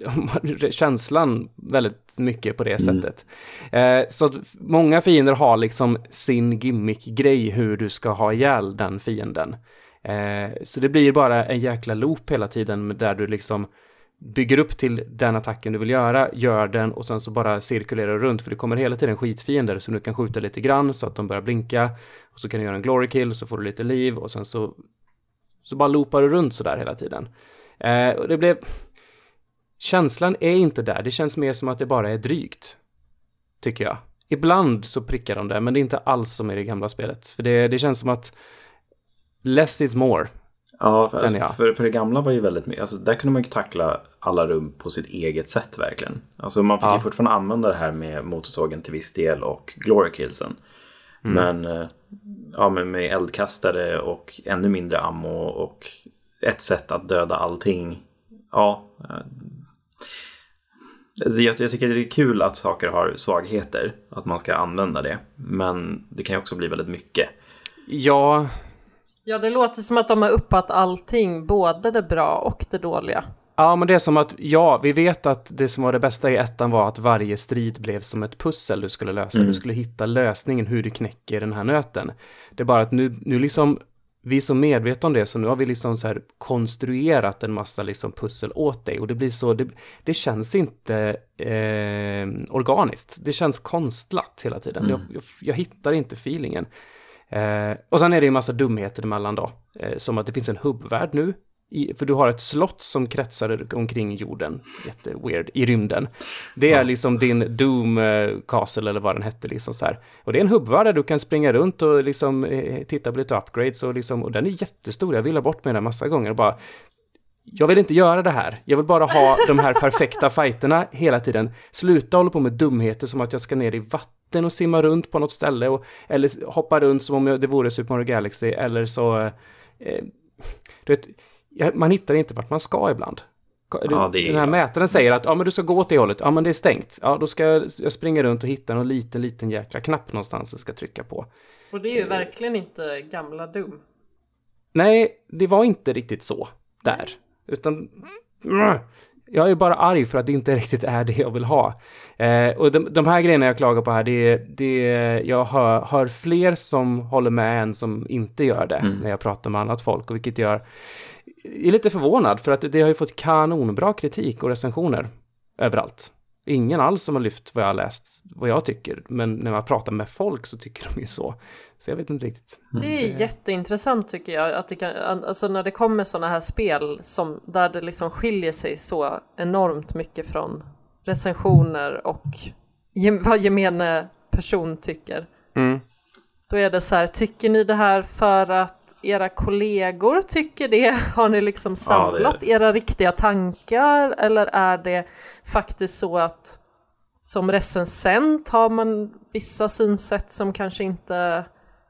känslan väldigt mycket på det mm. sättet. Eh, så många fiender har liksom sin gimmick-grej hur du ska ha ihjäl den fienden. Eh, så det blir bara en jäkla loop hela tiden där du liksom bygger upp till den attacken du vill göra, gör den och sen så bara cirkulerar runt för det kommer hela tiden skitfiender som du kan skjuta lite grann så att de börjar blinka och så kan du göra en glory kill så får du lite liv och sen så så bara loopar du runt sådär hela tiden. Eh, och det blev Känslan är inte där, det känns mer som att det bara är drygt. Tycker jag. Ibland så prickar de det, men det är inte alls som i det gamla spelet. För det, det känns som att less is more. Ja, för, alltså, för, för, det gamla var ju väldigt mycket, alltså där kunde man ju tackla alla rum på sitt eget sätt verkligen. Alltså man fick ja. ju fortfarande använda det här med motorsågen till viss del och glory killsen. Mm. Men eh, ja, men med eldkastare och ännu mindre ammo och ett sätt att döda allting. Ja, eh, jag, jag tycker det är kul att saker har svagheter, att man ska använda det. Men det kan ju också bli väldigt mycket. Ja. Ja, det låter som att de har uppat allting, både det bra och det dåliga. Ja, men det är som att, ja, vi vet att det som var det bästa i ettan var att varje strid blev som ett pussel du skulle lösa. Mm. Du skulle hitta lösningen hur du knäcker den här nöten. Det är bara att nu, nu liksom vi är så medvetna om det så nu har vi liksom så här konstruerat en massa liksom pussel åt dig och det blir så, det, det känns inte eh, organiskt. Det känns konstlat hela tiden. Mm. Jag, jag, jag, hittar inte feelingen. Eh, och sen är det en massa dumheter emellan då. Eh, som att det finns en hubbvärld nu i, för du har ett slott som kretsar omkring jorden, jätteweird, i rymden. Det är ja. liksom din Doom Castle eller vad den hette liksom så här. Och det är en hubbvärld där du kan springa runt och liksom eh, titta på lite upgrades och liksom, och den är jättestor. Jag vill ha bort mig den massa gånger och bara jag vill inte göra det här. Jag vill bara ha de här perfekta fighterna hela tiden. Sluta hålla på med dumheter som att jag ska ner i vatten och simma runt på något ställe och, eller hoppa runt som om det vore Super Mario Galaxy eller så eh, du vet, man hittar inte vart man ska ibland. Ja, är... Den här mätaren säger att ja, men du ska gå åt det hållet. Ja, men det är stängt. Ja, då ska jag springa runt och hitta någon liten, liten jäkla knapp någonstans jag ska trycka på. Och det är ju uh, verkligen inte gamla Doom. Nej, det var inte riktigt så där. Utan jag är bara arg för att det inte riktigt är det jag vill ha. Eh, och de, de, här grejerna jag klagar på här, det, det jag hör, hör fler som håller med än som inte gör det mm. när jag pratar med annat folk, och vilket gör är lite förvånad för att det har ju fått kanonbra kritik och recensioner överallt. ingen alls som har lyft vad jag har läst, vad jag tycker. Men när man pratar med folk så tycker de ju så. Så jag vet inte riktigt. Det är jätteintressant tycker jag, att det kan, alltså när det kommer sådana här spel som, där det liksom skiljer sig så enormt mycket från recensioner och gem, vad gemene person tycker. Mm. Då är det så här, tycker ni det här för att era kollegor tycker det? Har ni liksom Ja, samlat era riktiga tankar? Eller är det faktiskt så att som recensent har man vissa synsätt som kanske inte...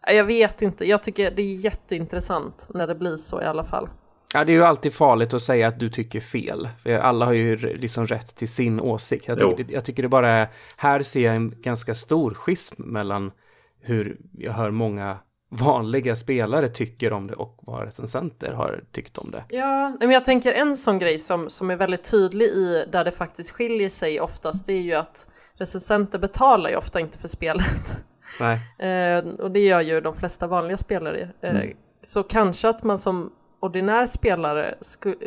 Ja, Jag vet inte, jag tycker det är jätteintressant när det blir så i alla fall. Ja, det är ju alltid farligt att säga att du tycker fel. För alla har ju liksom rätt till sin åsikt. Jag tycker, jag tycker det bara är, här ser jag en ganska stor schism mellan hur jag hör många vanliga spelare tycker om det och vad recensenter har tyckt om det. Ja, men jag tänker en sån grej som, som är väldigt tydlig i där det faktiskt skiljer sig oftast det är ju att recensenter betalar ju ofta inte för spelet. Nej. Eh, och det gör ju de flesta vanliga spelare. Eh, Mm. Så kanske att man som ordinär spelare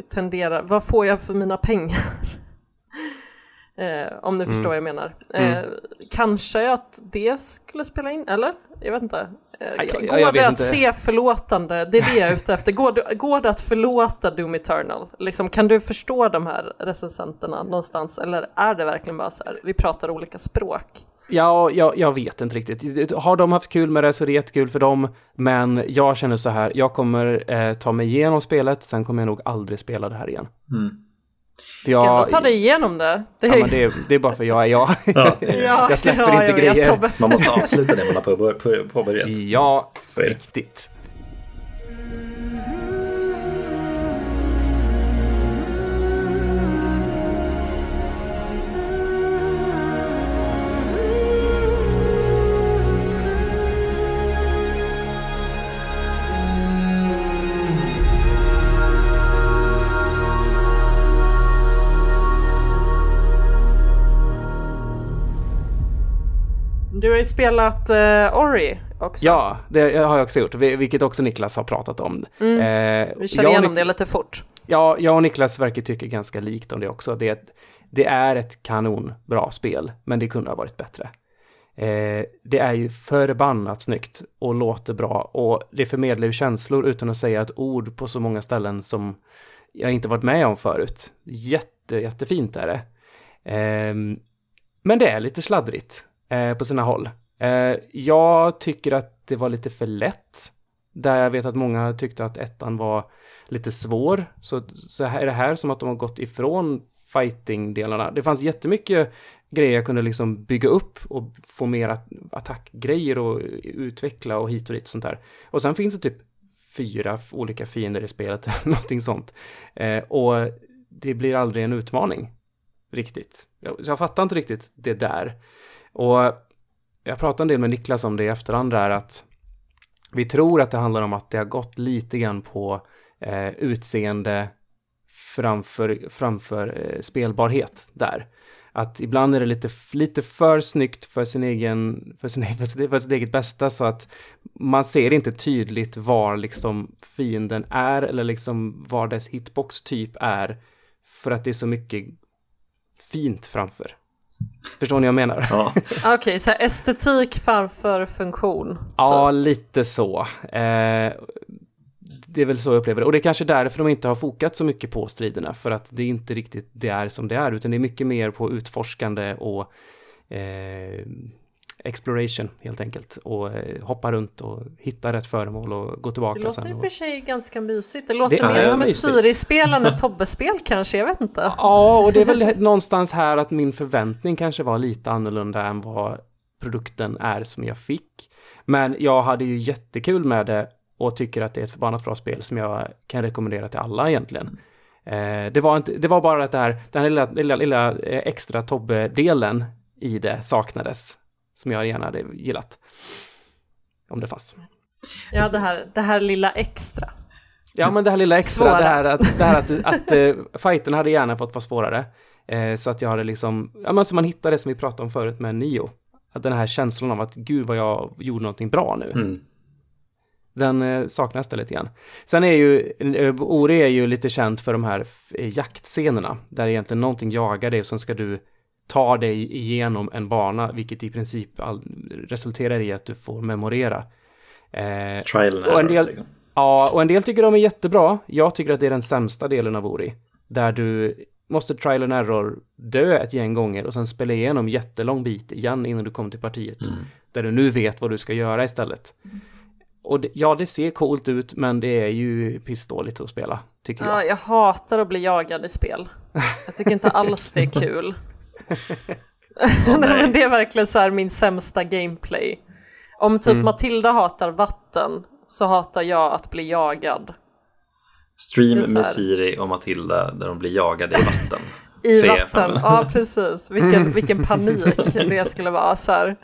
tenderar, vad får jag för mina pengar? eh, om ni förstår vad jag menar. Eh, Mm. Kanske att det skulle spela in, eller? Jag vet inte. Eh, Ja, jag- går jag det att inte. se förlåtande? Det är det jag är ute efter. Går, det- går det att förlåta Doom Eternal? Liksom, kan du förstå de här recensenterna någonstans? Eller är det verkligen bara så här, vi pratar olika språk? Ja, jag, jag vet inte riktigt. Har de haft kul med det så är det jättekul för dem. Men jag känner så här, jag kommer eh, ta mig igenom spelet, sen kommer jag nog aldrig spela det här igen. Mm. Ska jag, jag ta dig igenom det? det Ja, men det, är, det är bara för jag är jag. Ja, Ja, jag släpper ja, inte jag grejer. Man måste avsluta det man har på- på- påbörjat. ja, Så är det. riktigt. Du har ju spelat uh, Ori också. Ja, det har jag också gjort, vil- vilket också Niklas har pratat om. Mm. Eh, Vi och igenom Nik- det lite fort. Ja, jag och Niklas verkar tycka ganska likt om det också. Det, är ett- det är ett kanonbra spel, men det kunde ha varit bättre. Eh, det är ju förbannat snyggt och låter bra och det förmedlar ju känslor utan att säga ett ord på så många ställen som jag inte varit med om förut. Jätte, jättefint är det. Ehm, men det är lite sladdrigt eh, på sina håll. Eh, jag tycker att det var lite för lätt. Där jag vet att många tyckte att ettan var lite svår. Så, så här är det här som att de har gått ifrån fighting-delarna. Det fanns jättemycket grejer jag kunde liksom bygga upp och få mer attackgrejer och utveckla och hit och dit och sånt där. Och sen finns det typ fyra olika fiender i spelet, eller någonting sånt. Eh, och det blir aldrig en utmaning. Riktigt. Jag, så jag fattar inte riktigt det där. Och jag pratade en del med Niklas om det i efterhand där att vi tror att det handlar om att det har gått lite grann på eh, utseende framför, framför eh, spelbarhet där. Att ibland är det lite, lite för snyggt för sin egen, för, sin, för, sin, för sitt eget bästa så att man ser inte tydligt var liksom fienden är eller liksom var dess hitbox typ är för att det är så mycket fint framför. Förstår ni vad jag menar? Ja. Okej, så här estetik framför funktion. Ja, lite så. Eh, det är väl så jag upplever det. Och det är kanske därför de inte har fokat så mycket på striderna. För att det är inte riktigt det är som det är. Utan det är mycket mer på utforskande och eh, exploration helt enkelt. Och eh, hoppa runt och hitta rätt föremål och gå Det tillbaka låter sen. i och Och... för sig ganska mysigt. Det låter Det mer som ett mysigt. Siri-spel än ett Tobbe-spel kanske, jag vet inte. Ja, och det är väl någonstans här att min förväntning kanske var lite annorlunda än vad produkten är som jag fick. Men jag hade ju jättekul med det och tycker att det är ett förbannat bra spel som jag kan rekommendera till alla egentligen. Eh, det, var inte, det var bara att det här, den här lilla, lilla, lilla eh, extra Tobbe-delen i det saknades. Som jag gärna hade gillat. Om det fanns. Ja, det här, det här lilla extra. Ja, men det här lilla extra, Svåra. det här att, det här att, att uh, fighten hade gärna fått vara svårare. Eh, så att jag hade liksom, ja men så man hittar det som vi pratade om förut med Nio. Att den här känslan av att gud vad jag gjorde någonting bra nu. Mm. Den eh, saknas det lite grann. Sen är ju, eh, Ori är ju lite känt för de här jaktscenerna. Där egentligen någonting jagar dig och sen ska du tar dig igenom en bana, vilket i princip all, resulterar i att du får memorera. Eh, Trial and och en del, liksom. Ja, och en del tycker de är jättebra. Jag tycker att det är den sämsta delen av Ori. Där du måste trial and error dö ett gäng gånger och sen spela igenom jättelång bit igen innan du kommer till partiet. Mm. Där du nu vet vad du ska göra istället. Och det, ja, det ser coolt ut, men det är ju pissdåligt att spela, tycker jag. Ja, jag hatar att bli jagad i spel. Jag tycker inte alls det är kul. oh, Nej, det är verkligen så här min sämsta gameplay. Om typ mm. Matilda hatar vatten så hatar jag att bli jagad. Stream med Siri och Matilda där de blir jagade i vatten. I Se vatten, ja precis. Vilken, vilken panik det skulle vara så här.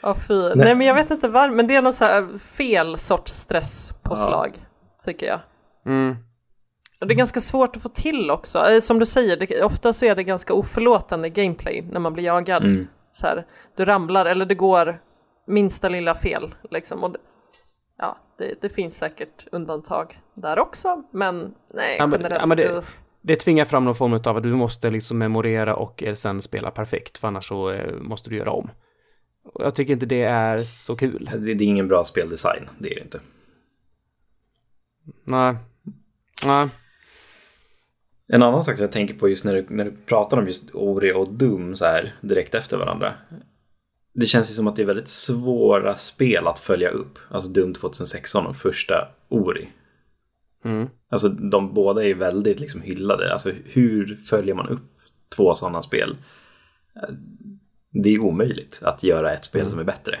Ja, fy. Nej. Nej. men jag vet inte varför, men det är någon så här fel sorts stresspåslag, ja. tycker jag. Mm. Och det är ganska svårt att få till också. Eh, som du säger, det, ofta så är det ganska oförlåtande gameplay när man blir jagad. Mm. Så här, du ramlar eller det går minsta lilla fel. Liksom. Och ja, det, det, finns säkert undantag där också, men nej, ja, men, generellt. Ja, men det, det tvingar fram någon form av att du måste liksom memorera och sen spela perfekt, för annars så eh, måste du göra om. Och jag tycker inte det är så kul. Det, det är ingen bra speldesign, det är det inte. Nej. Nej. En annan sak jag tänker på just när du, när du pratar om just Ori och Doom så här direkt efter varandra det känns ju som att det är väldigt svåra spel att följa upp. Alltså Doom 2016 och första Ori. Mm. Alltså de båda är väldigt liksom hyllade. Alltså hur följer man upp två sådana spel? Det är omöjligt att göra ett spel mm. som är bättre.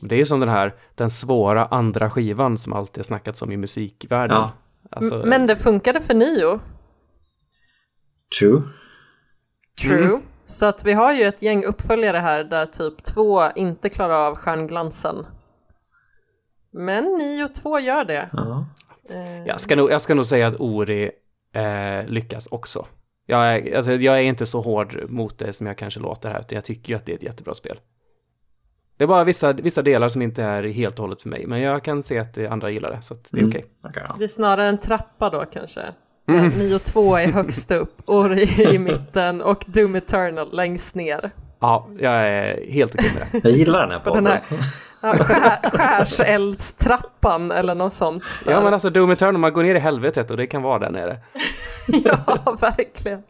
Det är som den här, den svåra andra skivan som alltid snackats om i musikvärlden. Ja. Alltså, Men det funkade för Nio. True. True. Mm. Så att vi har ju ett gäng uppföljare här där typ två inte klarar av stjärnglansen. Men nio och två gör det. Ja. Eh. Jag, ska nog, jag ska nog säga att Ori eh, lyckas också. Jag är, alltså, jag är inte så hård mot det som jag kanske låter här, utan jag tycker ju att det är ett jättebra spel. Det är bara vissa, vissa delar som inte är helt och hållet för mig, men jag kan se att andra gillar det, så det är mm. okej. Okay. Okay, Det är snarare en trappa då kanske? Mm. 9 och 2 är högst upp, Ori i mitten och Doom Eternal längst ner. Ja, jag är helt okej med det. Jag gillar den här podden. Ja, skär, skärseldstrappan eller något sånt. Ja men alltså Doom Eternal, man går ner i helvetet och det kan vara där nere. ja, verkligen.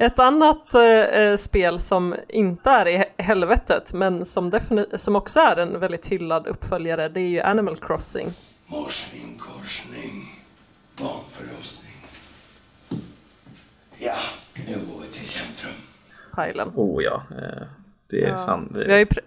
Ett annat äh, spel som inte är i helvetet men som, som också är en väldigt hyllad uppföljare det är ju Animal Crossing. Morsning, barnförlust. Ja, nu går vi till centrum. Pajlen. Oh ja, eh, det är ja. fan... Det... Vi har ju pr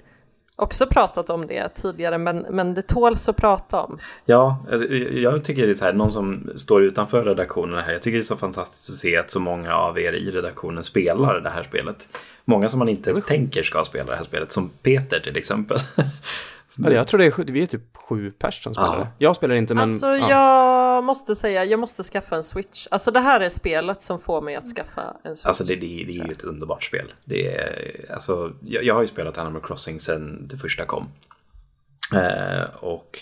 också pratat om det tidigare men, men det tåls att prata om. Ja, alltså, jag tycker det är så här, någon som står utanför redaktionen här, jag tycker det är så fantastiskt att se att så många av er i redaktionen spelar det här spelet. Många som man inte tänker ska spela det här spelet, som Peter till exempel. Ja, jag tror det är, vi är typ sju pers som spelar ja. Jag spelar inte men... Alltså ja. jag måste säga, jag måste skaffa en switch. Alltså det här är spelet som får mig att skaffa en switch. Alltså det, det, det är ju ett underbart spel. Det är, alltså, jag, jag har ju spelat Animal Crossing sedan det första kom. Eh, och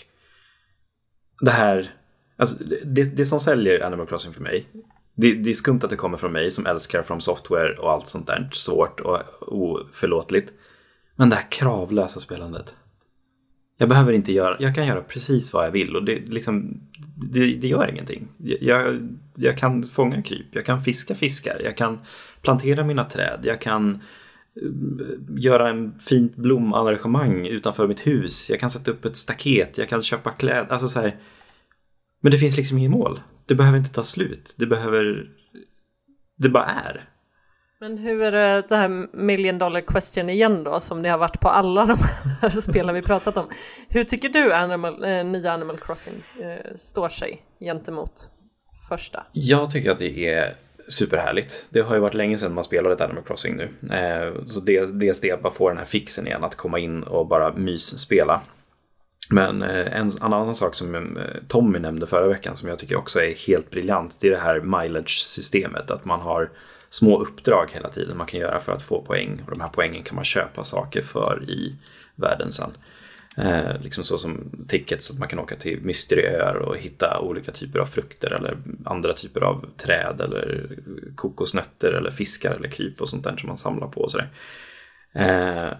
det här, alltså det, det som säljer Animal Crossing för mig det, det, är skumt att det kommer från mig som älskar från software och allt sånt där svårt och oförlåtligt. Men det här kravlösa spelandet. Jag behöver inte göra, jag kan göra precis vad jag vill och det, liksom, det, det gör ingenting. Jag, jag kan fånga kryp, jag kan fiska fiskar, jag kan plantera mina träd, jag kan eh, göra en fint blomarrangemang utanför mitt hus, jag kan sätta upp ett staket, jag kan köpa kläder, alltså så här. Men det finns liksom inget mål. Det behöver inte ta slut, det behöver, det bara är. Men hur är det, det här million dollar question igen då som det har varit på alla de här spelen vi pratat om. Hur tycker du Animal, eh, nya Animal Crossing eh, står sig gentemot första? Jag tycker att det är superhärligt. Det har ju varit länge sedan man spelade ett Animal Crossing nu. Eh, så det, dels det att bara få den här fixen igen, att komma in och bara mysspela. Men eh, en, en annan sak som eh, Tommy nämnde förra veckan som jag tycker också är helt briljant, det är det här mileage-systemet. Att man har små uppdrag hela tiden man kan göra för att få poäng. Och de här poängen kan man köpa saker för i världen sen. Eh, liksom så som tickets så att man kan åka till mysterieöar och hitta olika typer av frukter eller andra typer av träd eller kokosnötter eller fiskar eller kryp och sånt där som man samlar på och sådär. Eh,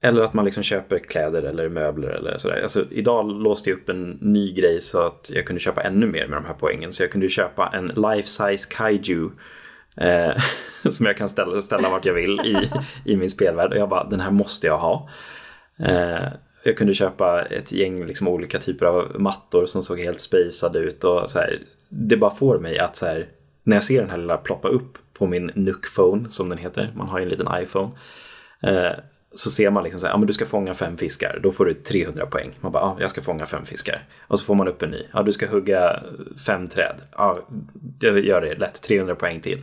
eller att man liksom köper kläder eller möbler eller sådär. Alltså, idag låste jag upp en ny grej så att jag kunde köpa ännu mer med de här poängen. Så jag kunde köpa en life size kaiju eh, som jag kan ställa, ställa vart jag vill i, i min spelvärld. Och jag bara, den här måste jag ha. Eh, jag kunde köpa ett gäng liksom, olika typer av mattor som såg helt spejsade ut. Och så här, det bara får mig att så här, när jag ser den här lilla ploppa upp på min Nook Phone som den heter, man har ju en liten iPhone. Eh, så ser man liksom så här, ja men du ska fånga fem fiskar, då får du 300 poäng. Man bara, ja jag ska fånga fem fiskar. Och så får man upp en ny, ja du ska hugga fem träd. Ja, jag gör det lätt, 300 poäng till.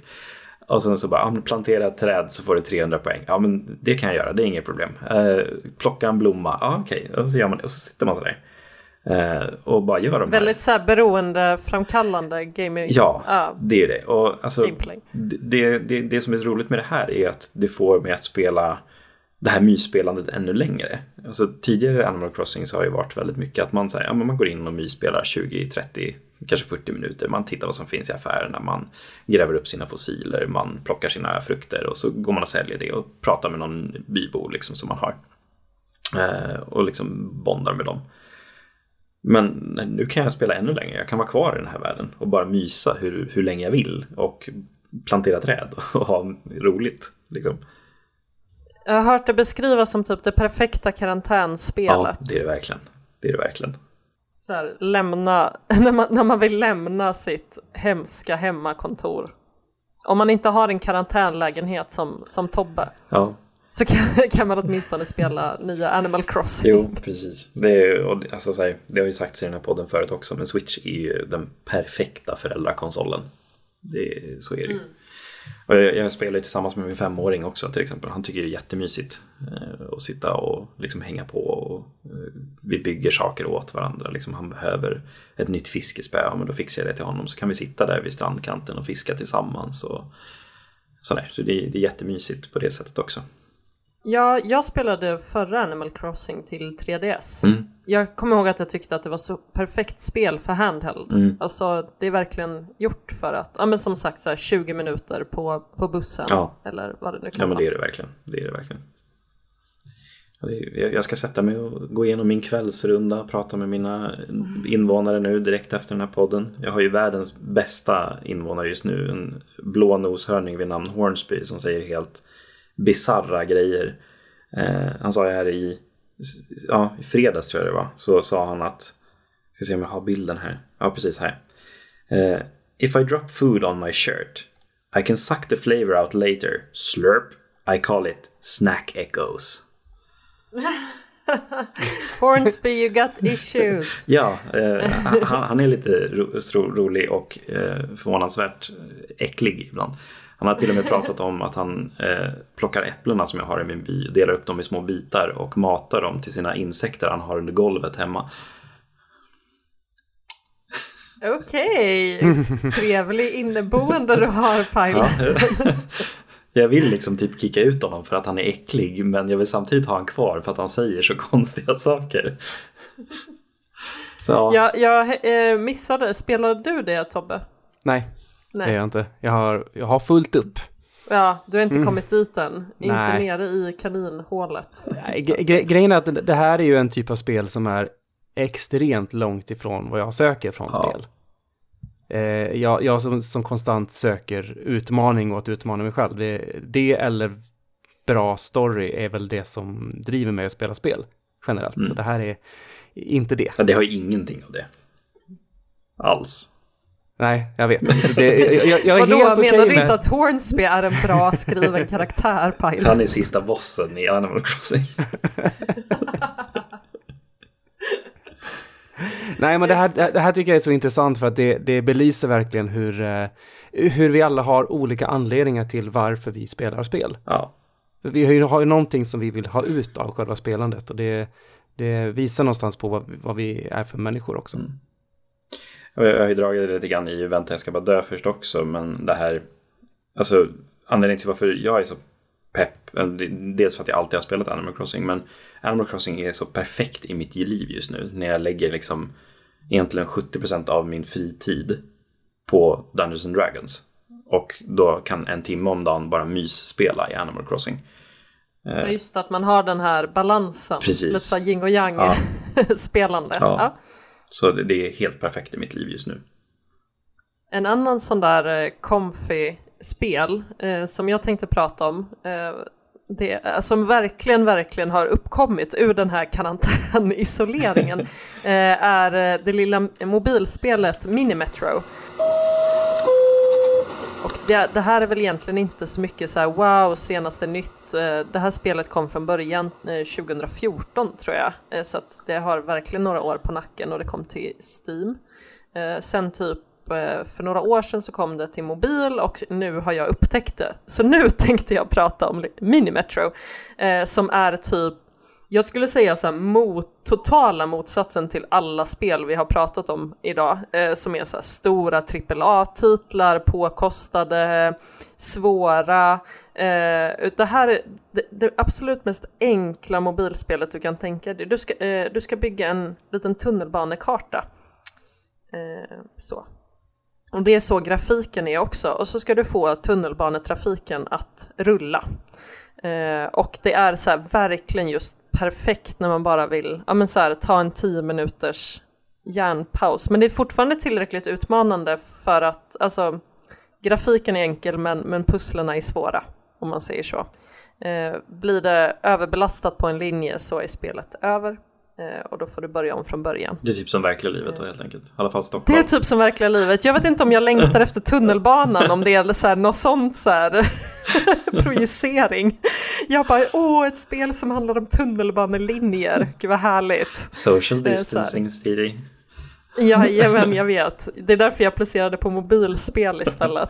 Och sen så bara, ja, plantera ett träd så får du 300 poäng. Ja men det kan jag göra, det är inget problem. Eh, plocka en blomma, ja okej, okay. och så gör man det. Och så sitter man så där. Eh, och bara gör de här. Väldigt så här beroendeframkallande gaming. Ja, ja, det är det. Och alltså, det, det, det som är roligt med det här är att det får mig att spela det här mysspelandet ännu längre. Alltså, tidigare Animal Crossing så har ju varit väldigt mycket att man, här, ja, man går in och mysspelar 20, 30, kanske 40 minuter. Man tittar vad som finns i affärerna, man gräver upp sina fossiler, man plockar sina frukter och så går man och säljer det och pratar med någon bybo liksom, som man har. Eh, och liksom bondar med dem. Men nu kan jag spela ännu längre. Jag kan vara kvar i den här världen och bara mysa hur, hur länge jag vill och plantera träd och ha roligt. Liksom. Jag har hört det beskrivas som typ det perfekta karantänspelet. Ja, det är det verkligen. Det är det verkligen. Så här, lämna, när man, när man vill lämna sitt hemska hemmakontor. Om man inte har en karantänlägenhet som, som Tobbe. Ja. Så kan, kan man åtminstone spela nya Animal Crossing. Jo, precis. Det, är, och, alltså, så här, det har ju sagts i den här podden förut också, men Switch är ju den perfekta föräldrakonsolen. Det, så är det ju. Mm. Och jag, jag spelar tillsammans med min femåring också till exempel. Han tycker det är jättemysigt eh, att sitta och liksom hänga på. Och, eh, vi bygger saker åt varandra. Liksom, han behöver ett nytt fiskespö, men då fixar jag det till honom. Så kan vi sitta där vid strandkanten och fiska tillsammans. Och, sådär. Så det, det är jättemysigt på det sättet också. Ja, jag spelade förra Animal Crossing till 3DS. Mm. Jag kommer ihåg att jag tyckte att det var så perfekt spel för handheld. Mm. Alltså det är verkligen gjort för att, ja men som sagt så här 20 minuter på, på bussen ja. eller vad det nu kan Ja men vara. det är det verkligen. Det är det verkligen. Jag ska sätta mig och gå igenom min kvällsrunda, prata med mina invånare nu direkt efter den här podden. Jag har ju världens bästa invånare just nu, en blå noshörning vid namn Hornsby som säger helt bizarra grejer. Eh, han sa ju här i, ja, i fredags tror jag det var, så sa han att, ska se om jag har bilden här, ja precis här. Eh, If I drop food on my shirt I can suck the flavor out later. Slurp. I call it snack echoes. Hornsby you got issues. Ja, eh, han, han, är lite ro, rolig och eh, förvånansvärt äcklig ibland. Han har till och med pratat om att han eh, plockar äpplena som jag har i min by, delar upp dem i små bitar och matar dem till sina insekter han har under golvet hemma. Okej, okay. trevlig inneboende du har Pilot. Ja. Jag vill liksom typ kicka ut honom för att han är äcklig men jag vill samtidigt ha honom kvar för att han säger så konstiga saker. Så. Jag, jag eh, missade, spelade du det Tobbe? Nej, Nej. det är jag inte. Jag har, jag har fullt upp. Ja, du har inte mm. kommit dit än. Inte Nej. nere i kaninhålet. Nej, gre grejen är att det här är ju en typ av spel som är extremt långt ifrån vad jag söker från ja. spel. Eh, jag, jag som, som, konstant söker utmaning och att utmana mig själv. Det, det, eller bra story är väl det som driver mig att spela spel generellt. Mm. Så det här är inte det. Ja, det har ju ingenting av det. Alls. Nej, jag vet. Det, jag, jag, jag är Vadå, helt okej menar okay du inte att Hornsby är en bra skriven karaktär, Pilot? Han är sista bossen i Animal Crossing. Nej, men det här, det här tycker jag är så intressant för att det, det belyser verkligen hur, eh, hur vi alla har olika anledningar till varför vi spelar spel. Ja. Vi har ju, har ju någonting som vi vill ha ut av själva spelandet och det, det visar någonstans på vad, vad vi är för människor också. Mm. Jag har ju dragit det lite grann i Vänta jag ska bara dö först också, men det här, alltså anledningen till varför jag är så pepp. Dels för att jag alltid har spelat Animal Crossing, men Animal Crossing är så perfekt i mitt liv just nu. När jag lägger liksom egentligen 70% av min fritid på Dungeons and Dragons. Och då kan en timme om dagen bara mysspela i Animal Crossing. Ja, Just att man har den här balansen. Precis. Lite yin och yang Ja. spelande. Ja. Så det, är helt perfekt i mitt liv just nu. En annan sån där eh, comfy spel eh, som jag tänkte prata om eh, det, eh, som verkligen, verkligen har uppkommit ur den här karantänisoleringen eh, är eh, det lilla mobilspelet Minimetro. Och det, det här är väl egentligen inte så mycket så här wow, senaste nytt. Eh, det här spelet kom från början eh, 2014 tror jag. Eh, så att det har verkligen några år på nacken och det kom till Steam. Sen typ för några år sedan så kom det till mobil och nu har jag upptäckt det. Så nu tänkte jag prata om Mini Minimetro som är typ jag skulle säga så här, mot, totala motsatsen till alla spel vi har pratat om idag, eh, som är så här stora AAA-titlar, påkostade, svåra. Eh, det här är det, det absolut mest enkla mobilspelet du kan tänka dig. Du ska, eh, du ska bygga en liten tunnelbanekarta. Eh, så. Och det är så grafiken är också. Och så ska du få tunnelbanetrafiken att rulla. Eh, och det är så här verkligen just perfekt när man bara vill ja, men så här, ta en tio minuters hjärnpaus. Men det är fortfarande tillräckligt utmanande för att alltså, grafiken är enkel men, men pusslerna är svåra om man säger så. Eh, blir det överbelastat på en linje så är spelet över och då får du börja om från början. Det är typ som verkliga livet då helt enkelt. I alla fall Stockholm. Det är typ som verkliga livet. Jag vet inte om jag längtar efter tunnelbanan, om det är så här, något sånt så här projicering. Jag bara, åh, ett spel som handlar om tunnelbanelinjer. Gud vad härligt. Social distancing, Stiri. Jajamän, jag vet. Det är därför jag applicerade på mobilspel istället.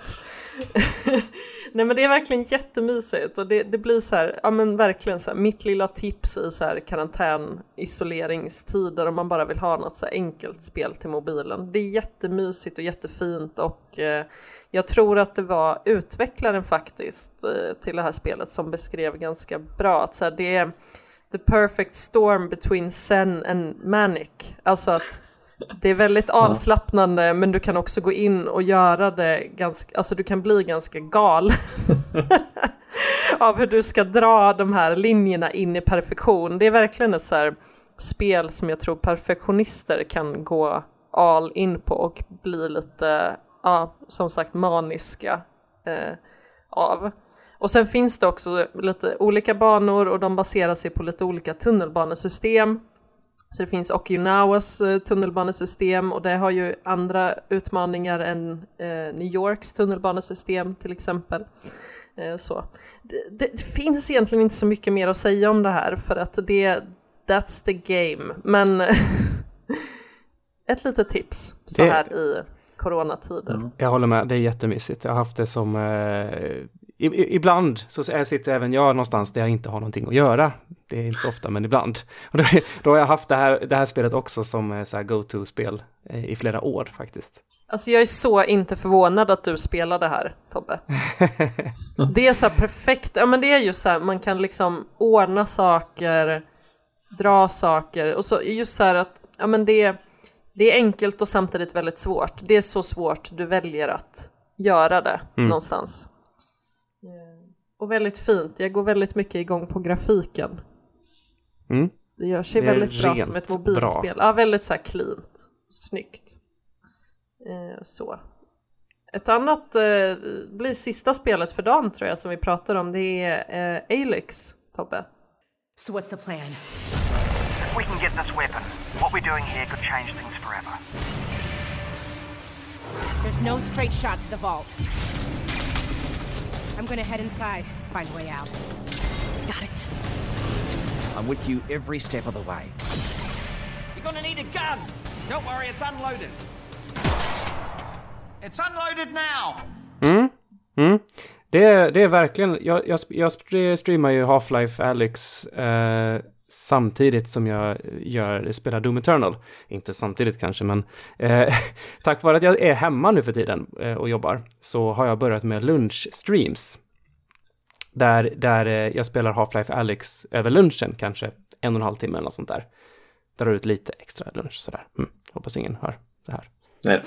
Nej men det är verkligen jättemysigt och det, det blir så här, ja men verkligen så här, mitt lilla tips i så här karantän isoleringstider om man bara vill ha något så här enkelt spel till mobilen. Det är jättemysigt och jättefint och eh, jag tror att det var utvecklaren faktiskt eh, till det här spelet som beskrev ganska bra att så här, det är the perfect storm between zen and manic. Alltså att det är väldigt avslappnande men du kan också gå in och göra det ganska, alltså du kan bli ganska gal av hur du ska dra de här linjerna in i perfektion. Det är verkligen ett så här spel som jag tror perfektionister kan gå all in på och bli lite, ja som sagt maniska eh, av. Och sen finns det också lite olika banor och de baserar sig på lite olika tunnelbanesystem. Så det finns Okinawas eh, tunnelbanesystem och det har ju andra utmaningar än eh, New Yorks tunnelbanesystem till exempel. Eh, så. Det, det, finns egentligen inte så mycket mer att säga om det här för att det, that's the game. Men ett litet tips så här i coronatider. Jag håller med, det är jättemysigt. Jag har haft det som... Eh, ibland så sitter även jag någonstans där jag inte har någonting att göra. Det är inte så ofta, men ibland. Och då, då har jag haft det här, det här spelet också som eh, go-to-spel eh, i flera år faktiskt. Alltså jag är så inte förvånad att du spelar det här Tobbe. Det är så här perfekt, ja men det är ju så här, man kan liksom ordna saker, dra saker och så just så här att, ja men det det är enkelt och samtidigt väldigt svårt. Det är så svårt du väljer att göra det Mm. någonstans. Och väldigt fint, jag går väldigt mycket igång på grafiken. Mm. Det gör sig Det är väldigt bra som ett bra. mobilspel. Ja, väldigt så här cleant. Snyggt. Eh, så. Ett annat, eh, blir sista spelet för dagen tror jag som vi pratar om. Det är eh, Alex, Tobbe. So what's the plan? If we can get this weapon, what we're doing here could change things forever. There's no straight shot to the vault. I'm gonna head inside, find a way out. Got it. I'm with you every step of the way. You're gonna need a gun. Don't worry, it's unloaded. It's unloaded now. Mm. Mm. Det, är- det är verkligen, jag, jag, jag streamar ju Half-Life Alyx eh, samtidigt som jag eh, gör, spelar Doom Eternal. Inte samtidigt kanske, men eh, tack vare att jag är hemma nu för tiden eh, och jobbar så har jag börjat med lunchstreams. Där, där eh, jag spelar Half-Life Alyx över lunchen, kanske en och en halv timme eller något sånt där. Drar ut lite extra lunch sådär. Mm, hoppas ingen hör det här. Nej,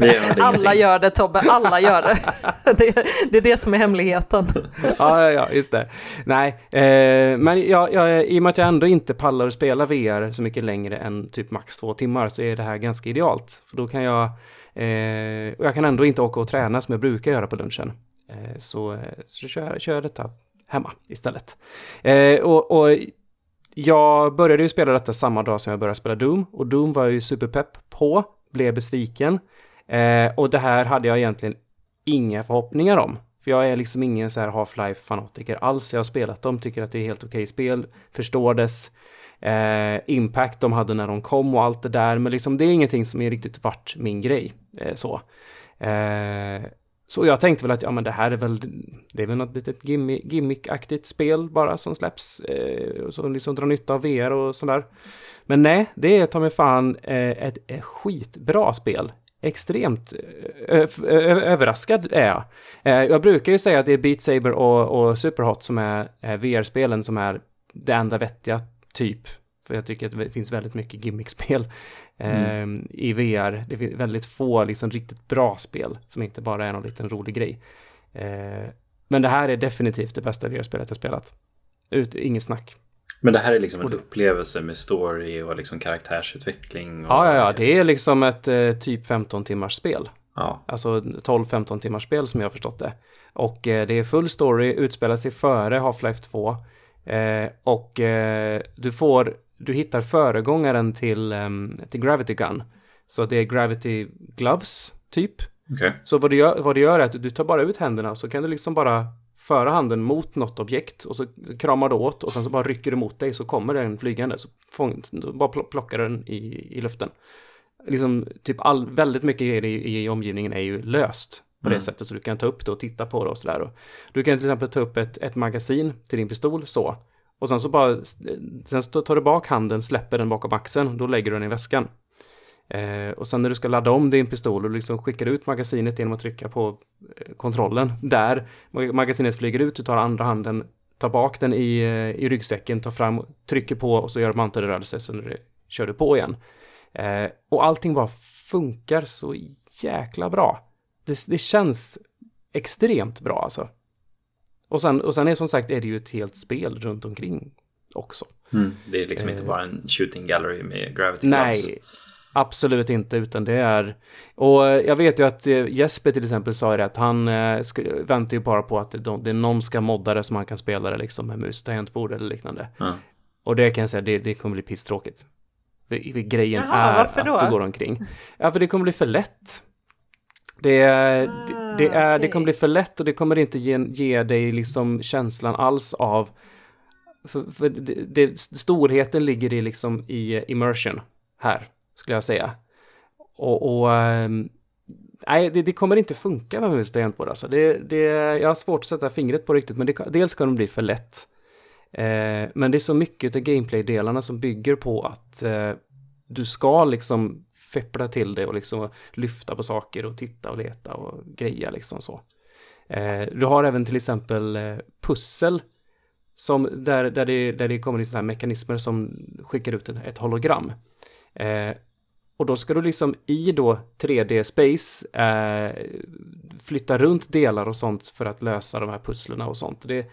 gör Alla gör det Tobbe, alla gör det. det. Det är det som är hemligheten. ja, ja, ja, just det. Nej, eh, men jag, jag, i och med att jag ändå inte pallar att spela VR så mycket längre än typ max två timmar så är det här ganska idealt. För då kan jag, eh, och jag kan ändå inte åka och träna som jag brukar göra på lunchen. Eh, så, så kör, kör jag detta hemma istället. Eh, och, och jag började ju spela detta samma dag som jag började spela Doom och Doom var jag ju superpepp på, blev besviken. Eh, och det här hade jag egentligen inga förhoppningar om. För jag är liksom ingen så här Half-Life-fanatiker alls. Jag har spelat dem, tycker att det är helt okej spel, förstår dess eh, impact de hade när de kom och allt det där. Men liksom det är ingenting som är riktigt vart min grej. Eh, så. Eh, så jag tänkte väl att ja men det här är väl, det är väl något litet gimmick, gimmickaktigt spel bara som släpps. Eh, och som liksom drar nytta av VR och sådär. Men nej, det är ta mig fan eh, ett, ett skitbra spel. Extremt eh, ö, ö, överraskad är jag. Eh, jag brukar ju säga att det är Beat Saber och, och Superhot som är eh, VR-spelen som är det enda vettiga typ. För jag tycker att det finns väldigt mycket gimmickspel eh, i VR. Det finns väldigt få liksom riktigt bra spel som inte bara är någon liten rolig grej. Eh, men det här är definitivt det bästa VR-spelet jag spelat. Ut, inget snack. Men det här är liksom en upplevelse med story och liksom karaktärsutveckling. Och, Ja, ja, ja, det är liksom ett eh, typ 15 timmars spel. ja. Alltså 12-15 timmars spel som jag har förstått det. Och eh, det är full story, utspelar sig före Half-Life 2. Eh, och eh, du får, du hittar föregångaren till, ehm, till Gravity Gun. Så det är Gravity Gloves, typ. Okej. Så vad du, gör, vad du gör är att du tar bara ut händerna så kan du liksom bara föra handen mot något objekt och så kramar du åt och sen så bara rycker du mot dig så kommer den flygande så fång, bara pl- plockar den i, i luften. Liksom typ all, väldigt mycket grejer i, i omgivningen är ju löst på det sättet så du kan ta upp det och titta på det och sådär. Du kan till exempel ta upp ett, ett magasin till din pistol så och sen så bara sen så tar du bak handen, släpper den bakom axeln då lägger du den i väskan. Eh, och sen när du ska ladda om din pistol och liksom skickar ut magasinet genom att trycka på eh, kontrollen där magasinet flyger ut, du tar andra handen, tar bak den i, eh, i ryggsäcken, tar fram, trycker på och så gör mantade rörelse, sen kör du på igen. Eh, och allting bara funkar så jäkla bra. Det, det känns extremt bra alltså. Och sen, och sen är som sagt är det ju ett helt spel runt omkring också. Mm. Det är liksom inte bara en shooting gallery med gravity gloves. Nej, absolut inte, utan det är... Och jag vet ju att eh, Jesper till exempel sa det att han eh, sk- väntar ju bara på att det, det är någon ska modda det som han kan spela det liksom med mus, tangentbord eller liknande. Ja. Och det kan jag säga, det, det kommer bli pisstråkigt. Grejen Jaha, är att då? du går omkring. Ja, för det kommer bli för lätt. Det, det, det, är, det okej. kommer bli för lätt och det kommer inte ge, ge dig liksom känslan alls av för, för det, det, storheten ligger i liksom i immersion här, skulle jag säga. Och, och ehm, nej, det, det kommer inte funka med mus tangentbord alltså. Det, det, jag har svårt att sätta fingret på riktigt, men det, dels kan det bli för lätt. Eh, men det är så mycket av gameplay-delarna som bygger på att eh, du ska liksom feppla till det och liksom lyfta på saker och titta och leta och greja liksom så. Eh, du har även till exempel eh, pussel som där, där, det, där det kommer lite sådana här mekanismer som skickar ut ett hologram. Eh, och då ska du liksom i då 3D-space eh, flytta runt delar och sånt för att lösa de här pusslerna och sånt. Det,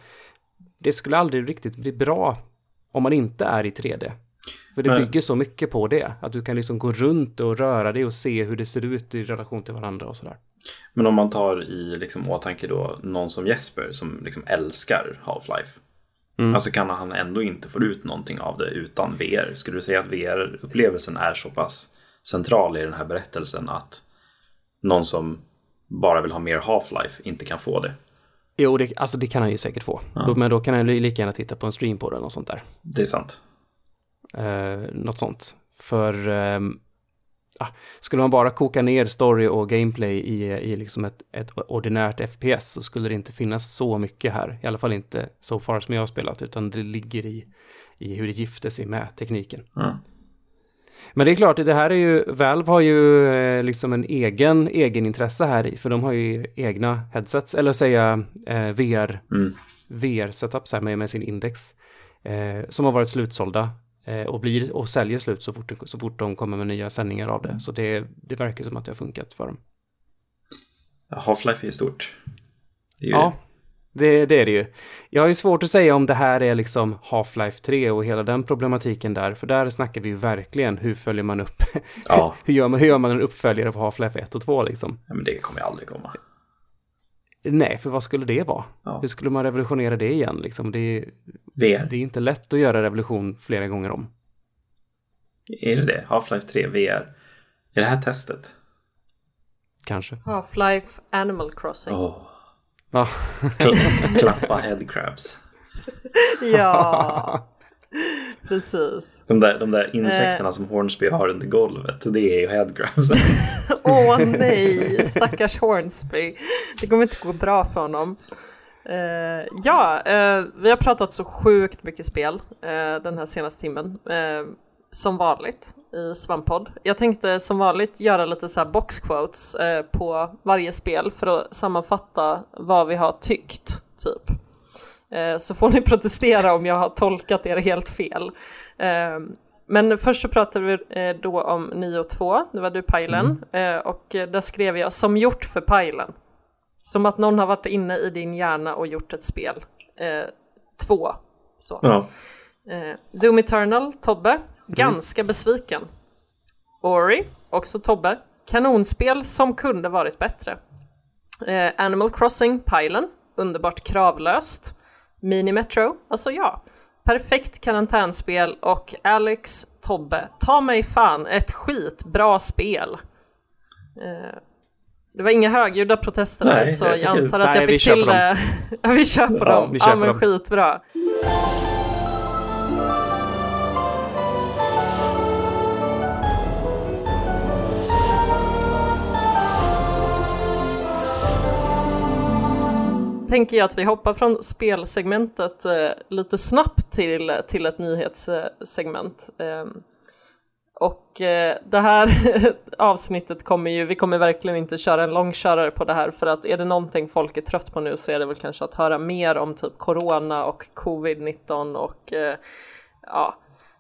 det skulle aldrig riktigt bli bra om man inte är i 3D. För det bygger så mycket på det. Att du kan liksom gå runt och röra dig och se hur det ser ut i relation till varandra och sådär. Men om man tar i liksom åtanke då någon som Jesper som liksom älskar Half-Life. Mm. Alltså kan han ändå inte få ut någonting av det utan VR? Skulle du säga att VR-upplevelsen är så pass central i den här berättelsen att någon som bara vill ha mer Half-Life inte kan få det? Jo, det, alltså det kan han ju säkert få. Då, men då kan han lika gärna titta på en stream på eller något sånt där. Det är sant. Eh, något sånt. För ehm, ah, skulle man bara koka ner story och gameplay i, i liksom ett, ett ordinärt FPS så skulle det inte finnas så mycket här. I alla fall inte så far som jag har spelat, utan det ligger i, i hur det gifter sig med tekniken. Ja. Men det är klart, det här är ju, Valve har ju eh, liksom en egen, egen intresse här i, för de har ju egna headsets, eller säga eh, VR Mm. VR-setups här med, med sin index eh, som har varit slutsålda eh, och, blir, och säljer slut så fort, så fort de kommer med nya sändningar av det. Så det, det verkar som att det har funkat för dem. Half-Life är ju stort. Det är Ja, det, det är det ju. Jag har ju svårt att säga om det här är liksom Half-Life 3 och hela den problematiken där, för där snackar vi ju verkligen hur följer man upp, Ja. hur, gör man, hur gör man en uppföljare på Half-Life 1 och 2 liksom? Ja, men det kommer ju aldrig komma. Nej, för vad skulle det vara? Ja. Hur skulle man revolutionera det igen liksom? Det, VR. det är inte lätt att göra revolution flera gånger om. Är det det? Half-Life 3 VR. Är det här testet? Kanske. Half-Life Animal Crossing. Åh. Ja. Kla- klappa headcrabs. Ja, precis. De där, de där insekterna som Hornsby har under golvet, det är ju headcrabs. Åh nej, stackars Hornsby. Det kommer inte gå bra för honom. Eh, ja, eh, vi har pratat så sjukt mycket spel eh, den här senaste timmen. Eh, som vanligt i Svamppodd. Jag tänkte som vanligt göra lite så här box quotes eh, på varje spel för att sammanfatta vad vi har tyckt, typ. Eh, så får ni protestera om jag har tolkat er helt fel. Eh, men först så pratade vi eh, då om 9 och 2, det var du Pajlen, eh, och där skrev jag som gjort för Pajlen. Som att någon har varit inne i din hjärna och gjort ett spel. Två. Så. ja. Doom Eternal, Tobbe, ganska besviken. Ori, också Tobbe, kanonspel som kunde varit bättre. Animal Crossing, Pilen, underbart kravlöst. Mini Metro, alltså ja. Perfekt karantänspel och Alex, Tobbe, ta mig fan ett skitbra spel. Eh, det var inga högljudda protester där Nej, så jag jag, antar att Nej, jag vi fick kör till på dem. det. ja, vi kör på Ja, dem. vi kör ja på men dem. skitbra. Tänker jag att vi hoppar från spelsegmentet eh, lite snabbt till, till ett nyhetssegment. Eh, och eh, det här avsnittet kommer ju, vi kommer verkligen inte köra en långkörare på det här för att är det någonting folk är trött på nu så är det väl kanske att höra mer om typ corona och covid-19 och eh, ja,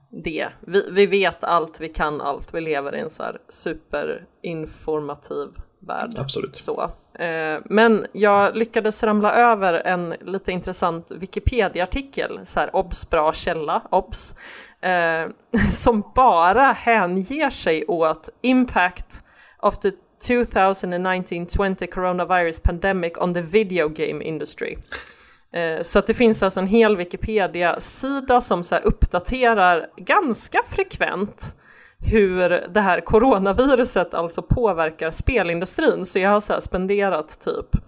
det. Vi, vi vet allt, vi kan allt, vi lever i en så här superinformativ värld. Absolut. Så. Eh, Men jag lyckades ramla över en lite intressant Wikipedia-artikel, så här obs bra källa, obs, eh, som bara hänger sig åt impact of the 2019-20 coronavirus pandemic on the video game industry. Eh, Så att det finns alltså en hel Wikipedia-sida som så uppdaterar ganska frekvent hur det här coronaviruset alltså påverkar spelindustrin. Så jag har så spenderat typ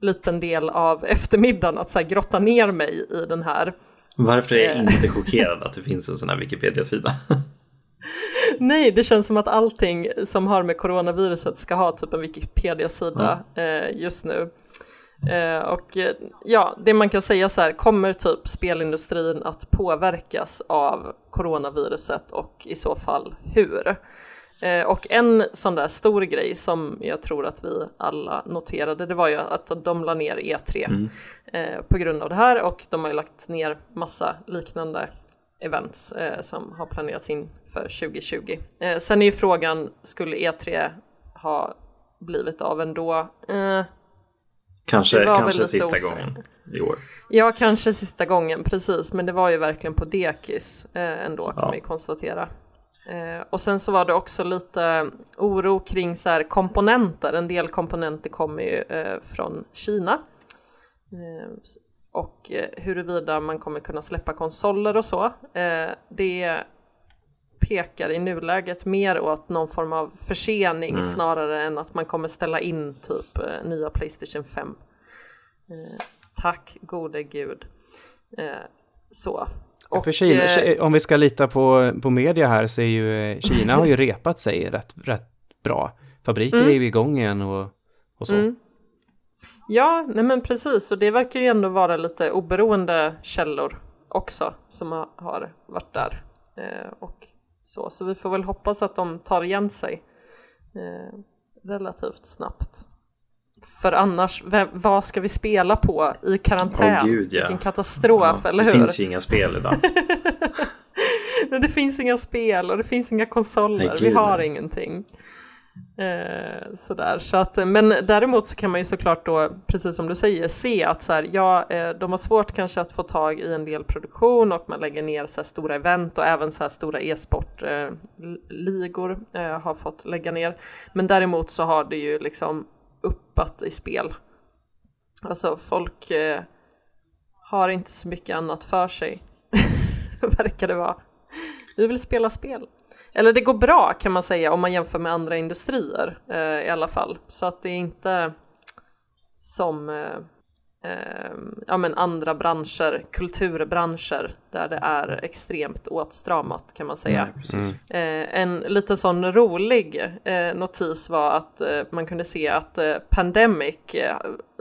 liten del av eftermiddagen att så här grotta ner mig i den här. Varför är jag Eh. inte chockad att det finns en sån här Wikipedia-sida? Nej, det känns som att allting som har med coronaviruset ska ha typ en Wikipedia-sida eh, just nu. Eh, och eh, ja, det man kan säga så här, kommer typ spelindustrin att påverkas av coronaviruset och i så fall hur? Eh, och en sån där stor grej som jag tror att vi alla noterade, det var ju att de la ner E3 eh, på grund av det här och de har ju lagt ner massa liknande events eh, som har planerats in för 2020. Eh, sen är ju frågan, skulle E3 ha blivit av ändå? Eh, Kanske, kanske sista osäkert. gången i år. Ja, kanske sista gången, precis, men det var ju verkligen på dekis eh, ändå kan Ja. man ju konstatera. Eh, och sen så var det också lite oro kring så här komponenter, en del komponenter kommer ju eh, från Kina. Eh, och eh, huruvida man kommer kunna släppa konsoler och så, eh, det pekar i nuläget mer åt någon form av försening snarare än att man kommer ställa in typ eh, nya Playstation 5. Eh, tack gode gud. Eh, så. Och för Kina, eh, om vi ska lita på, på media här så är ju eh, Kina har ju repat sig rätt, rätt bra. Fabriker Mm. är ju igång igen och, och så. Mm. Ja, nej men precis och det verkar ju ändå vara lite oberoende källor också som har, har varit där. Eh, och så. så vi får väl hoppas att de tar igen sig eh, relativt snabbt. för annars, vem, vad ska vi spela på i karantän? Åh, gud, ja. Vilken katastrof, Ja, eller det hur? finns ju inga spel idag. Men det finns inga spel och det finns inga konsoler, Nej, vi gud, har nej. ingenting. Eh, sådär. Så att, men däremot så kan man ju såklart då, precis som du säger, se att så här, ja, eh, de har svårt kanske att få tag i en del produktion och man lägger ner så här stora event och även så här stora e-sportligor eh, eh, har fått lägga ner. Men däremot så har det ju liksom uppat i spel. Alltså folk eh, har inte så mycket annat för sig, verkar det vara. Vi vill spela spel. Eller det går bra kan man säga om man jämför med andra industrier eh, i alla fall. Så att det är inte som eh, eh, ja, men andra branscher, kulturbranscher där det är extremt åtstramat kan man säga. Nej, precis. Eh, en lite sån rolig eh, notis var att eh, man kunde se att eh, Pandemic eh,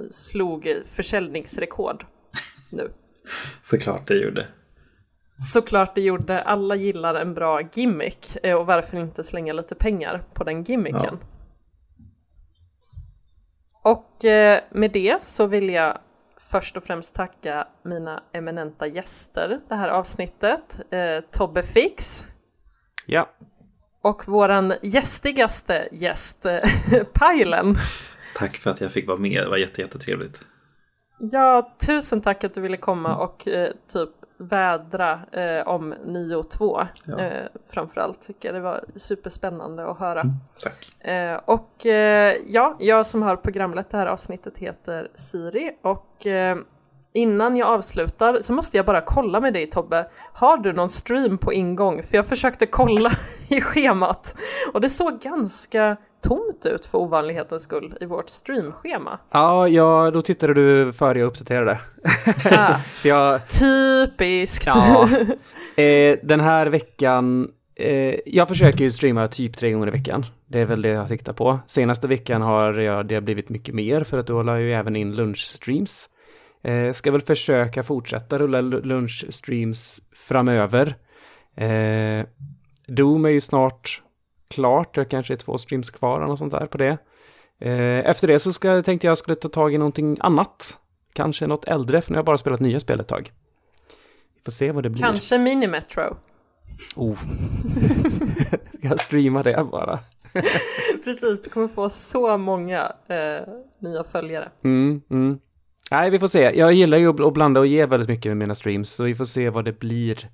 slog försäljningsrekord nu. Såklart det gjorde. Såklart det gjorde, alla gillar en bra gimmick eh, och varför inte slänga lite pengar på den gimmicken. Och eh, med det så vill jag först och främst tacka mina eminenta gäster det här avsnittet. Eh, Tobbe Fix Ja, och våran gästigaste gäst, Pajlen. Tack för att jag fick vara med, det var jätte, jättetrevligt. Ja, tusen tack att du ville komma och eh, typ vädra eh, om 9-2 Ja. eh, framförallt. Tycker jag det var superspännande att höra. Tack. Eh, och eh, ja, jag som har programlett det här avsnittet heter Siri och eh, innan jag avslutar så måste jag bara kolla med dig Tobbe. Har du någon stream på ingång? För jag försökte kolla i schemat och det såg ganska tomt ut för ovanlighetens skull i vårt streamschema. ja, ja då tittade du före jag uppdaterade. För jag, typiskt! ja, eh, den här veckan, eh, jag försöker ju streama typ tre gånger i veckan. Det är väl det jag siktar på. Senaste veckan har jag, det har blivit mycket mer för att då la jag ju även in lunchstreams. Eh, ska väl försöka fortsätta rulla lunchstreams framöver. Eh, Doom är ju snart klart, det kanske är två streams kvar eller sånt där på det. Eh, efter det så ska, tänkte jag skulle ta tag i någonting annat. Kanske något äldre, för nu har jag bara spelat nya spel ett tag. Vi får se vad det blir. Kanske Minimetro. Oh. jag streamar det bara. Precis, du kommer få så många eh, nya följare. Mm, mm. Nej, vi får se. Jag gillar ju att att blanda och ge väldigt mycket med mina streams, så vi får se vad det blir.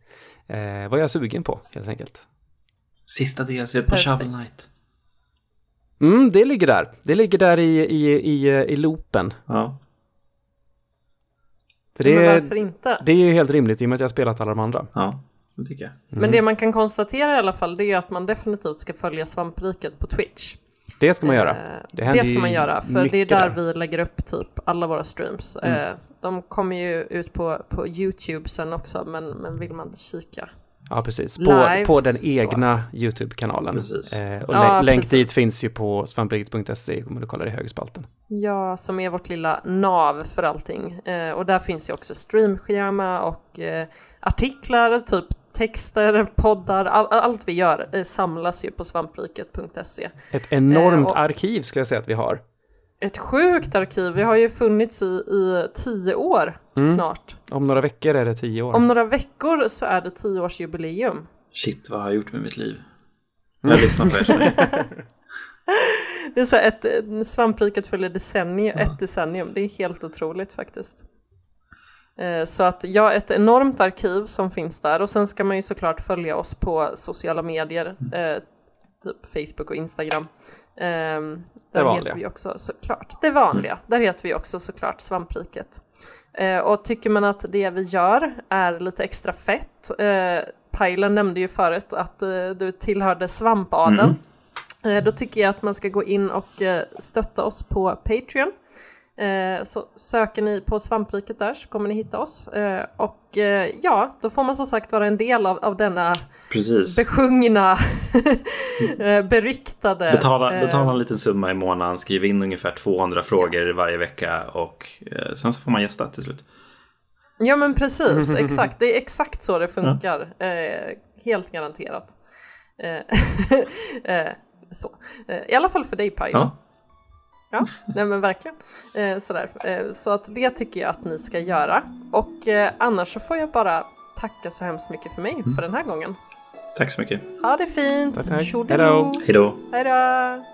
Eh, vad jag är sugen på, helt enkelt. Sista DLC på Perfekt. Shovel Knight. Mm, det ligger där. Det ligger där i, i, i, i loopen. Ja. För Men det, varför inte? det är ju helt rimligt i och med att jag har spelat alla de andra. ja, det tycker jag. Men det man kan konstatera i alla fall det är att man definitivt ska följa svampriket på Twitch. Det ska man göra. Eh, Det Det, ska man göra för det är där, där. vi lägger upp typ alla våra streams. Mm. Eh, de kommer ju ut på, på Youtube sen också men, men vill man kika. Ja, precis. På, Live, på den så. egna YouTube-kanalen. Eh, och Ja, lä- länk precis. dit finns ju på svampriket.se om du kollar i högerspalten. Ja, som är vårt lilla nav för allting. Eh, och där finns ju också streamschema och eh, artiklar, typ texter, poddar, all, allt vi gör eh, samlas ju på svampriket.se. Ett enormt Eh, och- arkiv skulle jag säga att vi har. Ett sjukt arkiv, vi har ju funnits i, i tio år Mm. snart. Om några veckor är det tio år. Om några veckor så är det tioårsjubileum. Shit, vad har jag gjort med mitt liv? Jag lyssnar på er. Det är så här ett, ett svampriket följer decennium, ett decennium, det är helt otroligt faktiskt. Eh, Så att ja, ett enormt arkiv som finns där och sen ska man ju såklart följa oss på sociala medier, eh, typ Facebook och Instagram. Ehm, Där vanliga. heter vi också såklart, det vanliga, där heter vi också såklart Svampriket. Eh, Och tycker man att det vi gör är lite extra fett, eh, Pajlen nämnde ju förut att eh, du tillhörde svampadeln. Eh, Då tycker jag att man ska gå in och eh, stötta oss på Patreon. Eh, Så söker ni på svampriket där så kommer ni hitta oss. Eh, Och ja, då får man som sagt vara en del av, av denna Precis. besjungna, eh, beryktade. Betala, eh, betala en liten summa i månaden, skriv in ungefär 200 frågor varje vecka och eh, sen så får man gästa till slut. Ja men precis, exakt. Det är exakt så det funkar. Ja. helt garanterat. så. I alla fall för dig Pajo. Ja. Ja, nej men verkligen. Eh, sådär. Eh, så att det tycker jag att ni ska göra. Och eh, annars så får jag bara tacka så hemskt mycket för mig mm. för den här gången. Tack så mycket. Ha det fint. Tack, tack. Hej då. Hej då.